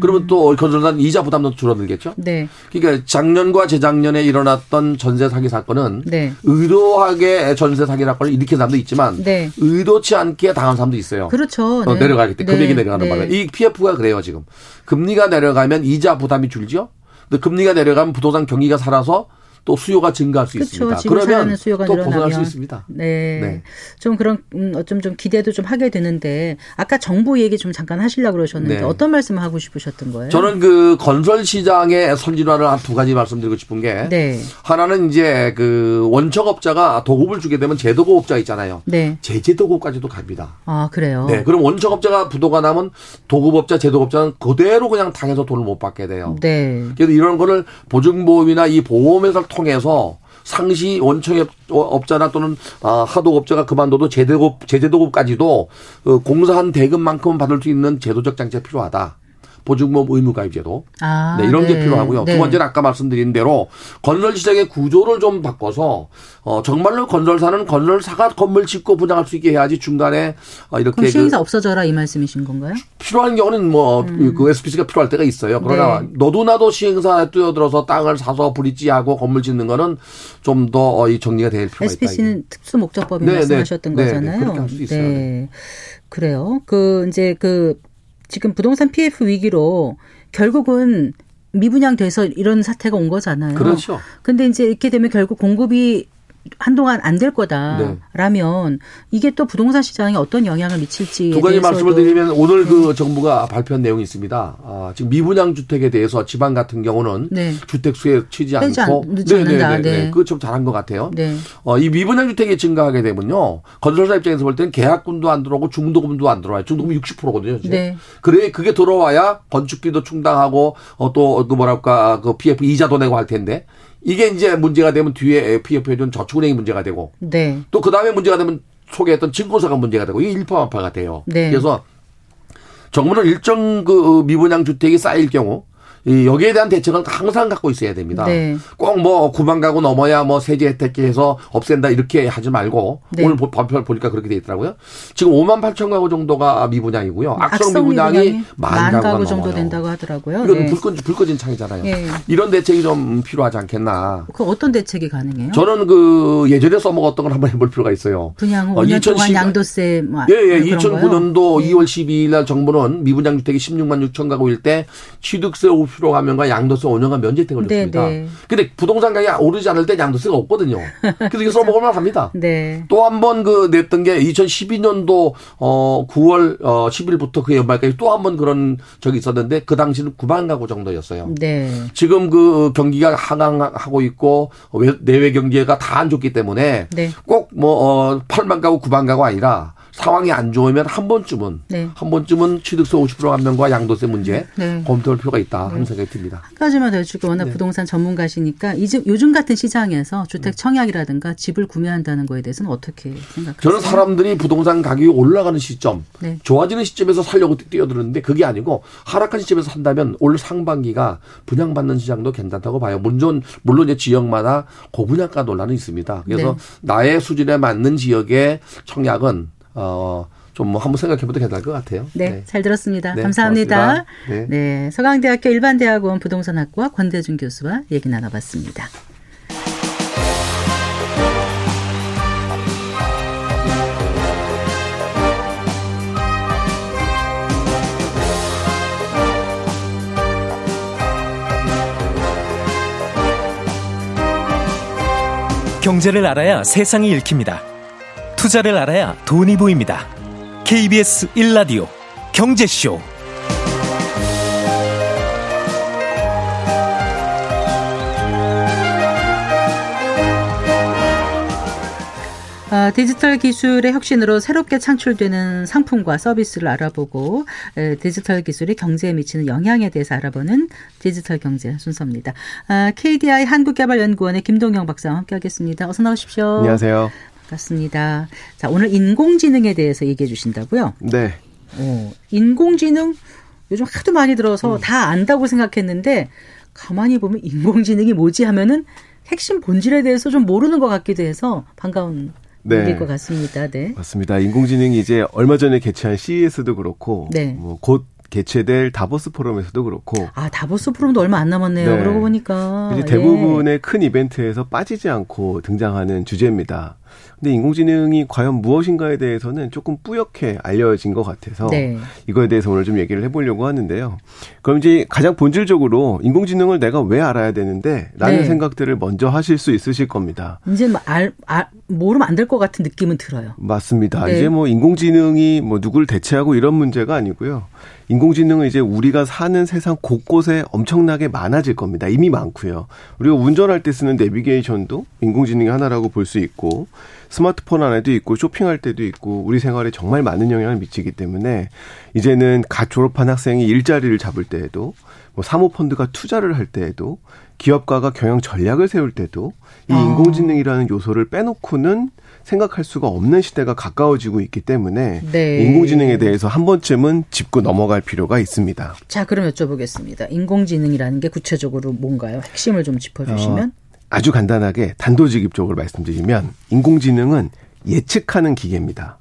그러면 또 건설산 이자 부담도 줄어들겠죠. 네. 그러니까 작년과 재작년에 일어났던 전세 사기 사건은 네. 의도하게 전세 사기 사건을 일으킨 사람도 있지만 네. 의도치 않게 당한 사람도 있어요. 그렇죠. 어, 네. 내려가기 때문에 네. 금액이 내려가는 네. 바람에 이 PF가 그래요 지금 금리가 내려가면 이자 부담이 줄죠. 근데 금리가 내려가면 부동산 경기가 살아서 또 수요가 증가할 수 그렇죠. 있습니다. 그러면 수요가 또 벗어날 늘어나면. 수 있습니다. 네. 네. 좀 그런 음, 어쩜 좀 기대도 좀 하게 되는데 아까 정부 얘기 좀 잠깐 하시려고 그러셨는데 네. 어떤 말씀을 하고 싶으셨던 거예요? 저는 그 건설 시장의 선진화를 한 두 가지 말씀드리고 싶은 게 네. 하나는 이제 그 원청업자가 도급을 주게 되면 제도급업자 있잖아요. 네. 제재도급까지도 갑니다. 아, 그래요. 네, 그럼 원청업자가 부도가 나면 도급업자, 제도급자는 그대로 그냥 당해서 돈을 못 받게 돼요. 네. 그래서 이런 거를 보증보험이나 이 보험회사를 통해서 상시 원청업자나 또는 아, 하도업자가 그만둬도 제도급, 제재도급까지도 어, 공사한 대금만큼 받을 수 있는 제도적 장치가 필요하다. 보증보험 의무가입제도. 아, 네, 이런 게 네. 필요하고요. 네. 두 번째는 아까 말씀드린 대로 건설 시장의 구조를 좀 바꿔서 어 정말로 건설사는 건설사가 건물 짓고 분양할 수 있게 해야지 중간에 어, 이렇게 그럼 그 시행사 없어져라 이 말씀이신 건가요? 필요한 경우는 뭐그 SPC가 필요할 때가 있어요. 그러나 네. 너도 나도 시행사에 뛰어들어서 땅을 사서 브릿지하고 건물 짓는 거는 좀 더 이 정리가 될 필요가 있다. SPC는 특수 목적법이 네, 네. 말씀하셨던 네, 네. 거잖아요. 그렇게 할 수 있어요. 네. 그래요. 그 이제 그 지금 부동산 PF 위기로 결국은 미분양돼서 이런 사태가 온 거잖아요. 그렇죠. 근데 이제 이렇게 되면 결국 공급이 한동안 안될 네. 거다라면 이게 또 부동산 시장에 어떤 영향을 미칠지에 두 가지 말씀을 드리면 오늘 그 정부가 발표한 내용이 있습니다. 아, 지금 미분양 주택에 대해서 지방 같은 경우는 네. 주택 수에 치지 않고 않- 늦지 않는다. 네. 그거 좀 잘한 것 같아요. 네. 어, 이 미분양 주택이 증가하게 되면요. 건설사 입장에서 볼 때는 계약금도 안 들어오고 중도금도 안 들어와요. 중도금 60%거든요. 네. 그래 그게 들어와야 건축비도 충당하고 어, 또그 뭐랄까 그 PF 이자도 내고 할 텐데 이게 이제 문제가 되면 뒤에 PF에 준 저축은행이 문제가 되고 네. 또그 다음에 문제가 되면 소개했던 증권사가 문제가 되고 이게 일파만파가 돼요. 네. 그래서 정부는 일정 그 미분양 주택이 쌓일 경우 이 여기에 대한 대책은 항상 갖고 있어야 됩니다. 네. 꼭뭐 9만 가구 넘어야 뭐 세제 혜택 해서 없앤다 이렇게 하지 말고 네. 오늘 보- 발표 보니까 그렇게 돼 있더라고요. 지금 5만 8천 가구 정도가 미분양이고요. 악성, 악성 미분양이 미분양이 만 가구 정도 넘어요. 된다고 하더라고요. 이건 네. 불, 꺼, 불 꺼진 창이잖아요. 예. 이런 대책이 좀 필요하지 않겠나. 그 어떤 대책이 가능해요? 저는 그 예전에 써먹었던 걸 한번 해볼 필요가 있어요. 분양 후 어, 5년 동안 2010 양도세 뭐 예, 예. 그런 거요? 2009년도 예. 2월 12일 날 정부는 미분양 주택이 16만 6천 가구일 때 취득세 50% 감면과 양도세 5년간 면제택을 네, 줬습니다. 네. 근데 부동산 가격이 오르지 않을 때 양도세가 없거든요. 그래서 이거 써먹을만 합니다. 네. 또한 번 그 냈던 게 2012년도 어 9월 어 10일부터 그 연말까지 또 한 번 그런 적이 있었는데 그 당시는 9만 가구 정도였어요. 네. 지금 그 경기가 하강하고 있고 외- 내외 경제가 다 안 좋기 때문에 네. 꼭뭐 어, 8만 가구 9만 가구 아니라 상황이 안 좋으면 한 번쯤은 네. 한 번쯤은 취득세 50% 감면과 양도세 문제 네. 검토할 필요가 있다 하는 생각이 듭니다. 한 가지만 더 여쭙고 네. 워낙 부동산 전문가시니까 이제 요즘 같은 시장에서 주택 청약이라든가 집을 구매한다는 거에 대해서는 어떻게 생각하세요? 저는 사람들이 부동산 가격이 올라가는 시점, 네. 좋아지는 시점에서 살려고 뛰어드는데 그게 아니고 하락한 시점에서 산다면 올 상반기가 분양받는 시장도 괜찮다고 봐요. 물론 물론 이제 지역마다 고분양가 논란은 있습니다. 그래서 네. 나의 수준에 맞는 지역의 청약은 어 좀 뭐 한번 생각해봐도 괜찮을 것 같아요. 네, 잘 들었습니다. 네, 감사합니다. 고맙습니다. 네. 서강대학교 일반대학원 부동산학과 권대중 교수와 얘기 나눠봤습니다. 경제를 알아야 세상이 읽힙니다. 투자를 알아야 돈이 보입니다. KBS 1라디오 경제쇼. 아, 디지털 기술의 혁신으로 새롭게 창출되는 상품과 서비스를 알아보고 에, 디지털 기술이 경제에 미치는 영향에 대해서 알아보는 디지털 경제 순서입니다. 아, KDI 한국개발연구원의 김동영 박사와 함께하겠습니다. 어서 나오십시오. 안녕하세요. 반갑습니다. 자, 오늘 인공지능에 대해서 얘기해 주신다고요? 네. 어, 인공지능 요즘 하도 많이 들어서 음. 다 안다고 생각했는데 가만히 보면 인공지능이 뭐지 하면은 핵심 본질에 대해서 좀 모르는 것 같기도 해서 반가운 네. 일일 것 같습니다. 네. 맞습니다. 인공지능이 이제 얼마 전에 개최한 CES도 그렇고 네. 뭐곧 개최될 다보스 포럼에서도 그렇고 아 다보스 포럼도 얼마 안 남았네요. 네. 그러고 보니까 이제 대부분의 예. 큰 이벤트에서 빠지지 않고 등장하는 주제입니다. 근데 인공지능이 과연 무엇인가에 대해서는 조금 뿌옇게 알려진 것 같아서 네. 이거에 대해서 오늘 좀 얘기를 해보려고 하는데요. 그럼 이제 가장 본질적으로 인공지능을 내가 왜 알아야 되는데 라는 네. 생각들을 먼저 하실 수 있으실 겁니다. 이제 뭐 알, 알 모르면 안 될 것 같은 느낌은 들어요. 맞습니다. 네. 이제 뭐 인공지능이 뭐 누구를 대체하고 이런 문제가 아니고요. 인공지능은 이제 우리가 사는 세상 곳곳에 엄청나게 많아질 겁니다. 이미 많고요. 우리가 운전할 때 쓰는 내비게이션도 인공지능의 하나라고 볼 수 있고 스마트폰 안에도 있고 쇼핑할 때도 있고 우리 생활에 정말 많은 영향을 미치기 때문에 이제는 갓 졸업한 학생이 일자리를 잡을 때에도 뭐 사모펀드가 투자를 할 때에도 기업가가 경영 전략을 세울 때도 이 아. 인공지능이라는 요소를 빼놓고는 생각할 수가 없는 시대가 가까워지고 있기 때문에 네. 인공지능에 대해서 한 번쯤은 짚고 넘어갈 필요가 있습니다. 자, 그럼 여쭤보겠습니다. 인공지능이라는 게 구체적으로 뭔가요? 핵심을 좀 짚어주시면. 어, 아주 간단하게 단도직입적으로 말씀드리면 인공지능은 예측하는 기계입니다.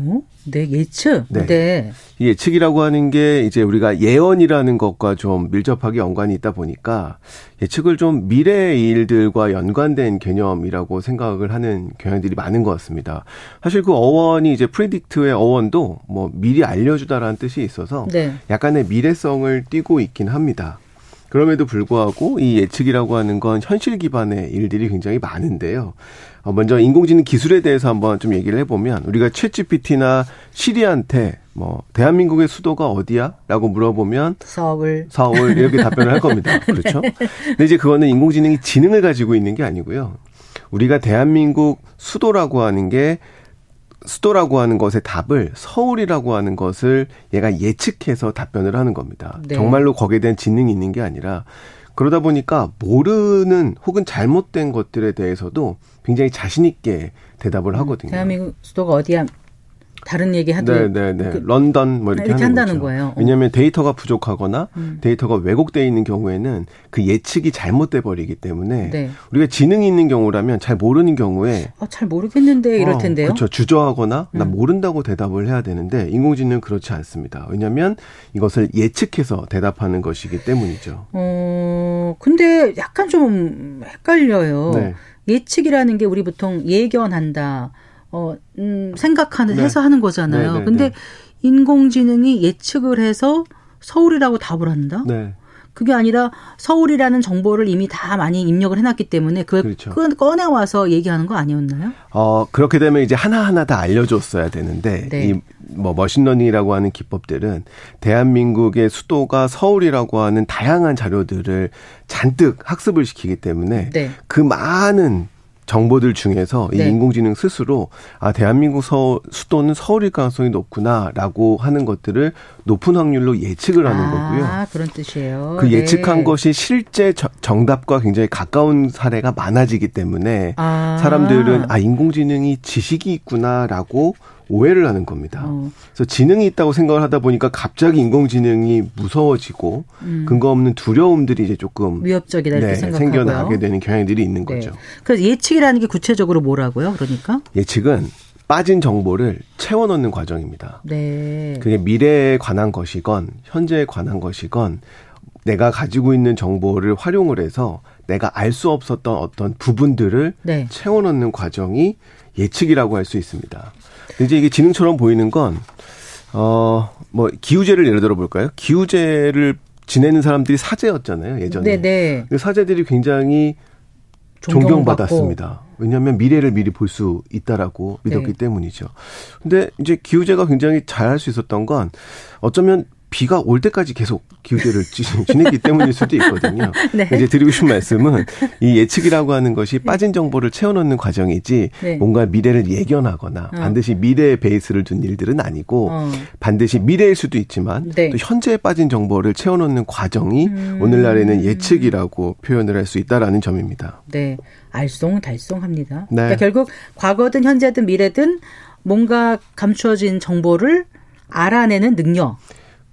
어? 네, 예측. 네. 네. 예측이라고 하는 게 이제 우리가 예언이라는 것과 좀 밀접하게 연관이 있다 보니까 예측을 좀 미래의 일들과 연관된 개념이라고 생각을 하는 경향들이 많은 것 같습니다. 사실 그 어원이 이제 predict의 어원도 뭐 미리 알려주다라는 뜻이 있어서 네. 약간의 미래성을 띠고 있긴 합니다. 그럼에도 불구하고 이 예측이라고 하는 건 현실 기반의 일들이 굉장히 많은데요. 어, 먼저 인공지능 기술에 대해서 한번 좀 얘기를 해보면 우리가 챗 GPT나 시리한테 뭐 대한민국의 수도가 어디야?라고 물어보면 서울 서울 이렇게 답변을 할 겁니다. 그렇죠? 네. 근데 이제 그거는 인공지능이 지능을 가지고 있는 게 아니고요. 우리가 대한민국 수도라고 하는 게 수도라고 하는 것의 답을 서울이라고 하는 것을 얘가 예측해서 답변을 하는 겁니다. 네. 정말로 거기에 대한 지능이 있는 게 아니라 그러다 보니까 모르는 혹은 잘못된 것들에 대해서도 굉장히 자신 있게 대답을 하거든요. 대한민국 수도가 어디야? 다른 얘기 하도 네네네 네, 네. 그, 런던 뭐 이렇게, 이렇게 한다는 거예요. 왜냐하면 데이터가 부족하거나 음. 데이터가 왜곡돼 있는 경우에는 그 예측이 잘못돼 버리기 때문에 네. 우리가 지능이 있는 경우라면 잘 모르는 경우에 아, 잘 모르겠는데 이럴 어, 텐데요. 그렇죠. 주저하거나 음. 나 모른다고 대답을 해야 되는데 인공지능은 그렇지 않습니다. 왜냐하면 이것을 예측해서 대답하는 것이기 때문이죠. 어 근데 약간 좀 헷갈려요. 네. 예측이라는 게 우리 보통 예견한다. 어, 음, 생각하는, 네. 해서 하는 거잖아요. 네, 네, 근데 네. 인공지능이 예측을 해서 서울이라고 답을 한다? 네. 그게 아니라 서울이라는 정보를 이미 다 많이 입력을 해놨기 때문에 그걸 그렇죠. 꺼내 와서 얘기하는 거 아니었나요? 어 그렇게 되면 이제 하나 하나 다 알려줬어야 되는데 네. 이뭐 machine learning이라고 하는 기법들은 대한민국의 수도가 서울이라고 하는 다양한 자료들을 잔뜩 학습을 시키기 때문에 네. 그 많은 정보들 중에서 네. 이 인공지능 스스로 아 대한민국 서, 수도는 서울일 가능성이 높구나라고 하는 것들을 높은 확률로 예측을 하는 아, 거고요. 아 그런 뜻이에요. 그 예측한 네. 것이 실제 저, 정답과 굉장히 가까운 사례가 많아지기 때문에 아. 사람들은 아 인공지능이 지식이 있구나라고 오해를 하는 겁니다. 어. 그래서 지능이 있다고 생각을 하다 보니까 갑자기 인공지능이 무서워지고 음. 근거 없는 두려움들이 이제 조금 위협적이다 이렇게 네, 생각하고요. 생겨나게 되는 경향들이 있는 네. 거죠. 그래서 예측이라는 게 구체적으로 뭐라고요? 그러니까 예측은 빠진 정보를 채워 넣는 과정입니다. 네. 그게 미래에 관한 것이건 현재에 관한 것이건 내가 가지고 있는 정보를 활용을 해서 내가 알 수 없었던 어떤 부분들을 네. 채워 넣는 과정이 예측이라고 할 수 있습니다. 이제 이게 지능처럼 보이는 건, 어, 뭐, 기우제를 예를 들어 볼까요? 기우제를 지내는 사람들이 사제였잖아요, 예전에. 네네. 네. 사제들이 굉장히 존경받았습니다. 왜냐하면 미래를 미리 볼 수 있다라고 믿었기 네. 때문이죠. 근데 이제 기우제가 굉장히 잘할 수 있었던 건 어쩌면 비가 올 때까지 계속 기후제를 지냈기 때문일 수도 있거든요. 네. 이제 드리고 싶은 말씀은 이 예측이라고 하는 것이 네. 빠진 정보를 채워넣는 과정이지 네. 뭔가 미래를 예견하거나 어. 반드시 미래의 베이스를 둔 일들은 아니고 어. 반드시 미래일 수도 있지만 네. 또 현재에 빠진 정보를 채워넣는 과정이 음. 오늘날에는 예측이라고 표현을 할 수 있다라는 점입니다. 네, 알쏭달쏭합니다. 네. 그러니까 결국 과거든 현재든 미래든 뭔가 감추어진 정보를 알아내는 능력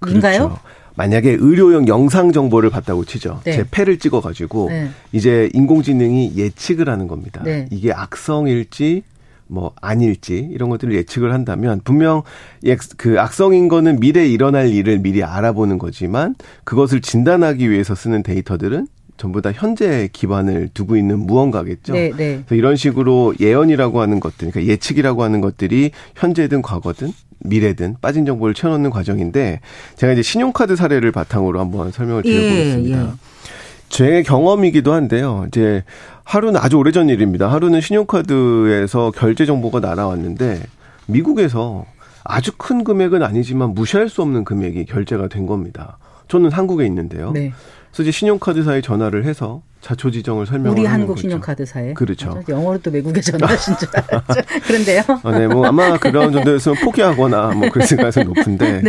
인가요? 그렇죠. 만약에 의료용 영상 정보를 봤다고 치죠. 네. 제 폐를 찍어가지고 네. 이제 인공지능이 예측을 하는 겁니다. 네. 이게 악성일지 뭐 아닐지 이런 것들을 예측을 한다면 분명 예, 그 악성인 거는 미래에 일어날 일을 미리 알아보는 거지만 그것을 진단하기 위해서 쓰는 데이터들은 전부 다 현재 기반을 두고 있는 무언가겠죠. 네, 네. 그래서 이런 식으로 예언이라고 하는 것들, 그러니까 예측이라고 하는 것들이 현재든 과거든 미래든 빠진 정보를 채워넣는 과정인데 제가 이제 신용카드 사례를 바탕으로 한번 설명을 드려보겠습니다. 예, 예. 제 경험이기도 한데요. 이제 하루는 아주 오래전 일입니다. 하루는 신용카드에서 결제 정보가 날아왔는데 미국에서 아주 큰 금액은 아니지만 무시할 수 없는 금액이 결제가 된 겁니다. 저는 한국에 있는데요. 네. 그래서 이제 신용카드사에 전화를 해서 자초 지정을 설명을 우리 한국 거죠. 신용카드사에. 그렇죠. 맞아, 영어로 또 외국에 전화하신 줄 알았죠. 그런데요. 아, 네, 뭐 아마 그런 정도였으면 포기하거나 뭐 그랬을 가능성이 높은데,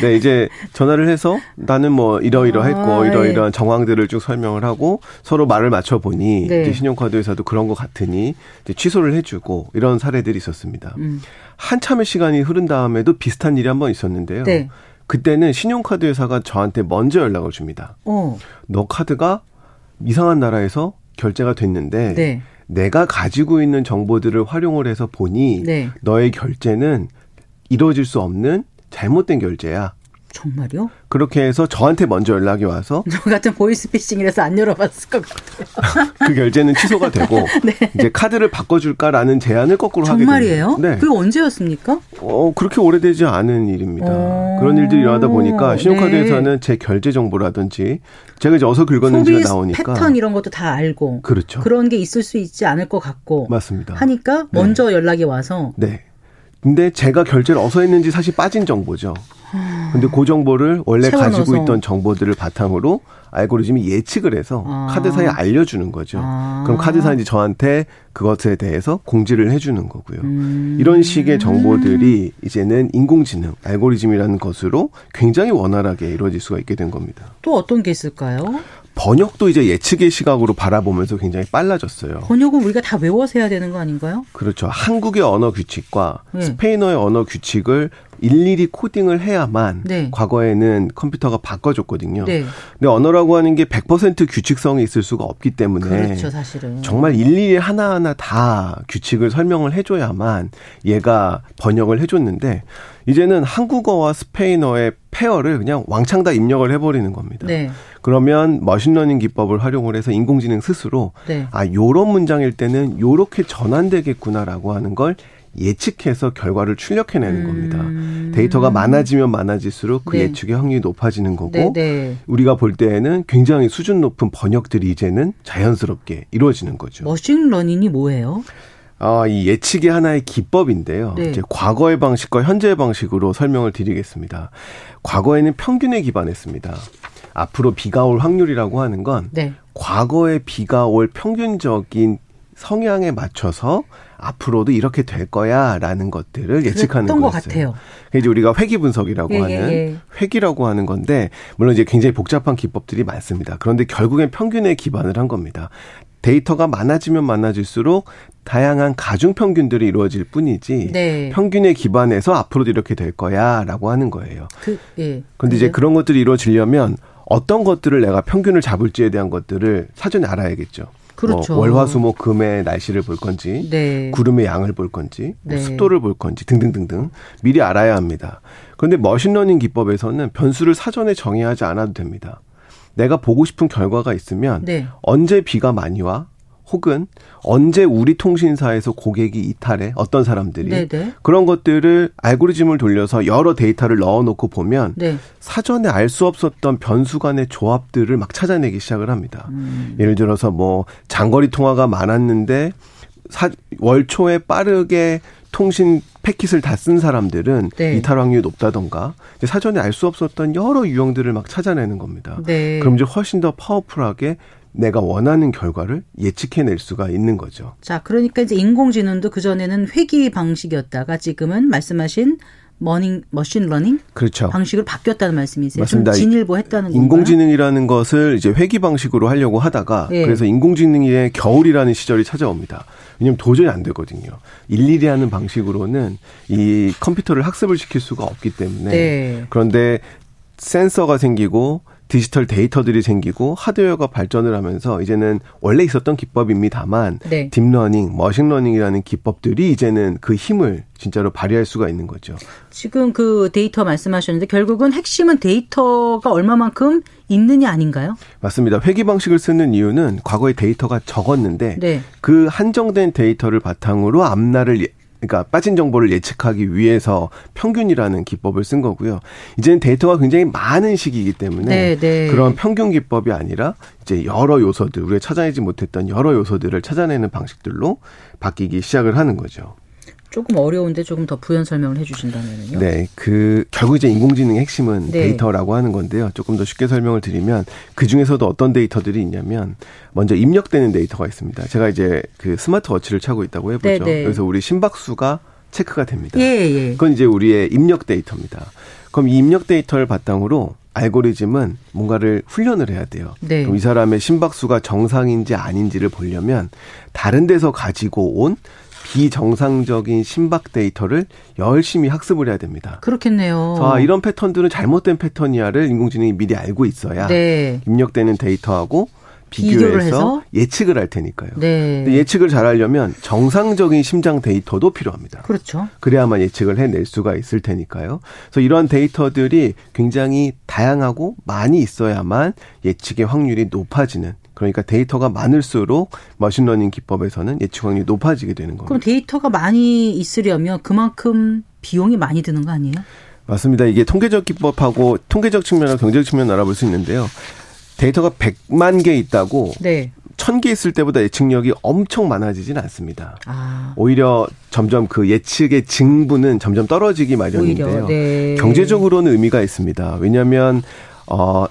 네. 이제 전화를 해서 나는 뭐 이러이러했고 아, 이러이러한 정황들을 쭉 설명을 하고 서로 말을 맞춰 보니 네. 이제 신용카드 회사도 그런 것 같으니 이제 취소를 해주고 이런 사례들이 있었습니다. 음. 한참의 시간이 흐른 다음에도 비슷한 일이 한 번 있었는데요. 네. 그때는 신용카드 회사가 저한테 먼저 연락을 줍니다. 어. 너 카드가 이상한 나라에서 결제가 됐는데 네. 내가 가지고 있는 정보들을 활용을 해서 보니 네. 너의 결제는 이루어질 수 없는 잘못된 결제야. 정말요? 그렇게 해서 저한테 먼저 연락이 와서 저 같은 보이스피싱이라서 안 열어봤을 것 같아요. 그 결제는 취소가 되고 이제 카드를 바꿔줄까라는 제안을 거꾸로 하게 네. 정말이에요? 네. 그게 언제였습니까? 어, 그렇게 오래되지 않은 일입니다. 오. 그런 일들이 일어나다 보니까 신용카드 네. 회사는 제 결제 정보라든지 제가 이제 어디서 긁었는지가 나오니까 패턴 이런 것도 다 알고 그렇죠. 그런 게 있을 수 있지 않을 것 같고 맞습니다. 하니까 네. 먼저 연락이 와서 네. 근데 제가 결제를 어디서 했는지 사실 빠진 정보죠. 근데 그 정보를 원래 채워넣어서. 가지고 있던 정보들을 바탕으로 알고리즘이 예측을 해서 아. 카드사에 알려주는 거죠. 아. 그럼 카드사는 이제 저한테 그것에 대해서 공지를 해주는 거고요. 음. 이런 식의 정보들이 이제는 인공지능, 알고리즘이라는 것으로 굉장히 원활하게 이루어질 수가 있게 된 겁니다. 또 어떤 게 있을까요? 번역도 이제 예측의 시각으로 바라보면서 굉장히 빨라졌어요. 번역은 우리가 다 외워서 해야 되는 거 아닌가요? 그렇죠. 한국의 언어 규칙과 네. 스페인어의 언어 규칙을 일일이 코딩을 해야만 네. 과거에는 컴퓨터가 바꿔줬거든요. 네. 근데 언어라고 하는 게 100% 규칙성이 있을 수가 없기 때문에 그렇죠, 사실은. 정말 일일이 하나하나 다 규칙을 설명을 해줘야만 얘가 번역을 해줬는데 이제는 한국어와 스페인어의 pair를 그냥 왕창 다 입력을 해버리는 겁니다. 네. 그러면 machine learning 기법을 활용을 해서 인공지능 스스로 네. 아 요런 문장일 때는 요렇게 전환되겠구나라고 하는 걸 예측해서 결과를 출력해내는 겁니다. 데이터가 많아지면 많아질수록 그 음. 네. 예측의 확률이 높아지는 거고 네, 네. 우리가 볼 때에는 굉장히 수준 높은 번역들이 이제는 자연스럽게 이루어지는 거죠. machine learning이 뭐예요? 아, 이 예측이 하나의 기법인데요. 네. 이제 과거의 방식과 현재의 방식으로 설명을 드리겠습니다. 과거에는 평균에 기반했습니다. 앞으로 비가 올 확률이라고 하는 건 네. 과거에 비가 올 평균적인 성향에 맞춰서 앞으로도 이렇게 될 거야라는 것들을 예측하는 거였어요. 같아요. 이제 우리가 회귀 분석이라고 예, 예, 하는 예. 회귀라고 하는 건데 물론 이제 굉장히 복잡한 기법들이 많습니다. 그런데 결국엔 평균에 기반을 한 겁니다. 데이터가 많아지면 많아질수록 다양한 가중 평균들이 이루어질 뿐이지 네. 평균에 기반해서 앞으로도 이렇게 될 거야라고 하는 거예요. 그, 예. 그런데 이제 근데요? 그런 것들이 이루어지려면 어떤 것들을 내가 평균을 잡을지에 대한 것들을 사전에 알아야겠죠. 그렇죠. 뭐 월화수목 금의 날씨를 볼 건지 네. 구름의 양을 볼 건지 뭐 네. 습도를 볼 건지 등등등등 미리 알아야 합니다. 그런데 머신러닝 기법에서는 변수를 사전에 정의하지 않아도 됩니다. 내가 보고 싶은 결과가 있으면 네. 언제 비가 많이 와 혹은 언제 우리 통신사에서 고객이 이탈해 어떤 사람들이 네네. 그런 것들을 알고리즘을 돌려서 여러 데이터를 넣어놓고 보면 네. 사전에 알 수 없었던 변수 간의 조합들을 막 찾아내기 시작을 합니다. 음. 예를 들어서 뭐 장거리 통화가 많았는데 사, 월 초에 빠르게 통신 패킷을 다 쓴 사람들은 네. 이탈 확률이 높다던가 사전에 알 수 없었던 여러 유형들을 막 찾아내는 겁니다. 네. 그럼 이제 훨씬 더 파워풀하게 내가 원하는 결과를 예측해낼 수가 있는 거죠. 자, 그러니까 이제 인공지능도 그전에는 회귀 방식이었다가 지금은 말씀하신 머닝 머신 러닝 그렇죠. 방식으로 바뀌었다는 말씀이세요. 맞습니다. 좀 진일보 했다는 건가요? 인공지능이라는 것을 이제 회귀 방식으로 하려고 하다가 예. 그래서 인공지능의 겨울이라는 시절이 찾아옵니다. 왜냐하면 도저히 안 되거든요. 일일이 하는 방식으로는 이 컴퓨터를 학습을 시킬 수가 없기 때문에 네. 그런데 센서가 생기고 디지털 데이터들이 생기고 하드웨어가 발전을 하면서 이제는 원래 있었던 기법입니다만 네. 딥러닝, 머신러닝이라는 기법들이 이제는 그 힘을 진짜로 발휘할 수가 있는 거죠. 지금 그 데이터 말씀하셨는데 결국은 핵심은 데이터가 얼마만큼 있느냐 아닌가요? 맞습니다. 회귀 방식을 쓰는 이유는 과거에 데이터가 적었는데 네. 그 한정된 데이터를 바탕으로 앞날을 예- 그러니까 빠진 정보를 예측하기 위해서 평균이라는 기법을 쓴 거고요. 이제는 데이터가 굉장히 많은 시기이기 때문에 네, 네. 그런 평균 기법이 아니라 이제 여러 요소들 우리가 찾아내지 못했던 여러 요소들을 찾아내는 방식들로 바뀌기 시작을 하는 거죠. 조금 어려운데 조금 더 부연 설명을 해주신다면요. 네, 그 결국 이제 인공지능의 핵심은 네. 데이터라고 하는 건데요. 조금 더 쉽게 설명을 드리면 그 중에서도 어떤 데이터들이 있냐면 먼저 입력되는 데이터가 있습니다. 제가 이제 그 스마트워치를 차고 있다고 해보죠. 네, 네. 그래서 우리 심박수가 체크가 됩니다. 예, 예. 그건 이제 우리의 입력 데이터입니다. 그럼 이 입력 데이터를 바탕으로 알고리즘은 뭔가를 훈련을 해야 돼요. 네. 그럼 이 사람의 심박수가 정상인지 아닌지를 보려면 다른 데서 가지고 온 비정상적인 심박 데이터를 열심히 학습을 해야 됩니다. 그렇겠네요. 아, 이런 패턴들은 잘못된 패턴이야를 인공지능이 미리 알고 있어야 네. 입력되는 데이터하고 비교해서 해서? 예측을 할 테니까요. 네. 예측을 잘 하려면 정상적인 심장 데이터도 필요합니다. 그렇죠. 그래야만 예측을 해낼 수가 있을 테니까요. 그래서 이러한 데이터들이 굉장히 다양하고 많이 있어야만 예측의 확률이 높아지는 그러니까 데이터가 많을수록 머신러닝 기법에서는 예측 확률이 높아지게 되는 겁니다. 그럼 데이터가 많이 있으려면 그만큼 비용이 많이 드는 거 아니에요? 맞습니다. 이게 통계적 기법하고 통계적 측면하고 경제적 측면 알아볼 수 있는데요. 데이터가 100만 개 있다고 네. 1000개 있을 때보다 예측력이 엄청 많아지진 않습니다. 아. 오히려 점점 그 예측의 증분은 점점 떨어지기 마련인데요. 네. 경제적으로는 의미가 있습니다. 왜냐하면 어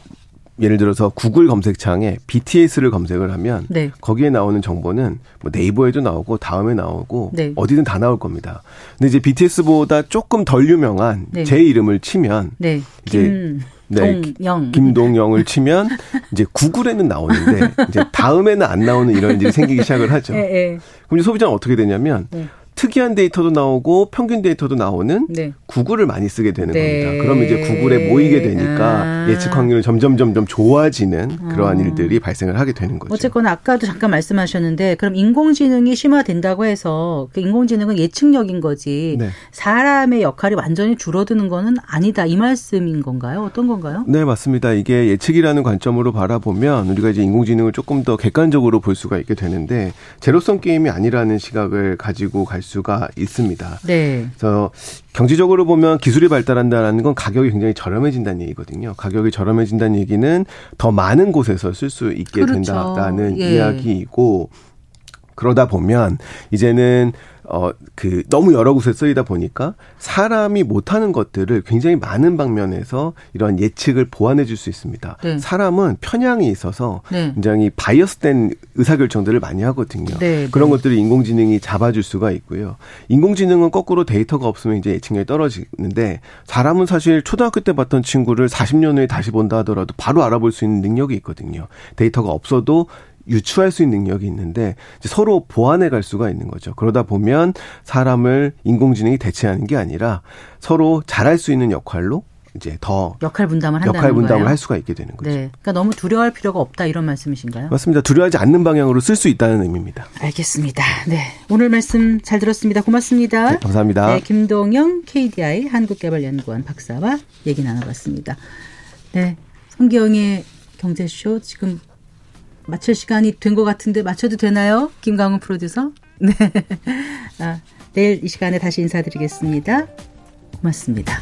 예를 들어서 구글 검색창에 BTS를 검색을 하면 네. 거기에 나오는 정보는 뭐 네이버에도 나오고 다음에 나오고 네. 어디든 다 나올 겁니다. 근데 이제 BTS보다 조금 덜 유명한 네. 제 이름을 치면 네. 이제 네, 김동영. 김동영을 치면 이제 구글에는 나오는데 이제 다음에는 안 나오는 이런 일이 생기기 시작을 하죠. 예, 예. 그럼 이제 소비자는 어떻게 되냐면 네. 특이한 데이터도 나오고 평균 데이터도 나오는 네. 구글을 많이 쓰게 되는 네. 겁니다. 그럼 이제 구글에 모이게 되니까 아. 예측 확률은 점점 점점 좋아지는 그러한 일들이 발생을 하게 되는 거죠. 어쨌거나 아까도 잠깐 말씀하셨는데 그럼 인공지능이 심화된다고 해서 그 인공지능은 예측력인 거지 네. 사람의 역할이 완전히 줄어드는 거는 아니다 이 말씀인 건가요? 어떤 건가요? 네, 맞습니다. 이게 예측이라는 관점으로 바라보면 우리가 이제 인공지능을 조금 더 객관적으로 볼 수가 있게 되는데 제로섬 게임이 아니라는 시각을 가지고 갈수 가 있습니다. 네. 그래서 경제적으로 보면 기술이 발달한다는 건 가격이 굉장히 저렴해진다는 얘기거든요. 가격이 저렴해진다는 얘기는 더 많은 곳에서 쓸 수 있게 그렇죠. 된다라는 예. 이야기이고 그러다 보면 이제는 어 그 너무 여러 곳에 쓰이다 보니까 사람이 못하는 것들을 굉장히 많은 방면에서 이런 예측을 보완해 줄 수 있습니다. 네. 사람은 편향이 있어서 네. 굉장히 바이어스된 의사결정들을 많이 하거든요. 네, 그런 네. 것들을 인공지능이 잡아줄 수가 있고요. 인공지능은 거꾸로 데이터가 없으면 이제 예측력이 떨어지는데 사람은 사실 초등학교 때 봤던 친구를 40년 후에 다시 본다 하더라도 바로 알아볼 수 있는 능력이 있거든요. 데이터가 없어도 유추할 수 있는 능력이 있는데 서로 보완해 갈 수가 있는 거죠. 그러다 보면 사람을 인공지능이 대체하는 게 아니라 서로 잘할 수 있는 역할로 이제 더 역할 분담을 역할 분담을 거예요. 할 수가 있게 되는 거죠. 네. 그러니까 너무 두려워할 필요가 없다 이런 말씀이신가요? 맞습니다. 두려워하지 않는 방향으로 쓸 수 있다는 의미입니다. 알겠습니다. 네. 오늘 말씀 잘 들었습니다. 고맙습니다. 네, 감사합니다. 네, 김동영 KDI 한국개발연구원 박사와 얘기 나눠봤습니다. 네. 성기영의 경제쇼 지금 마칠 시간이 된 것 같은데 맞춰도 되나요? 김강훈 프로듀서? 네. 아, 내일 이 시간에 다시 인사드리겠습니다. 고맙습니다.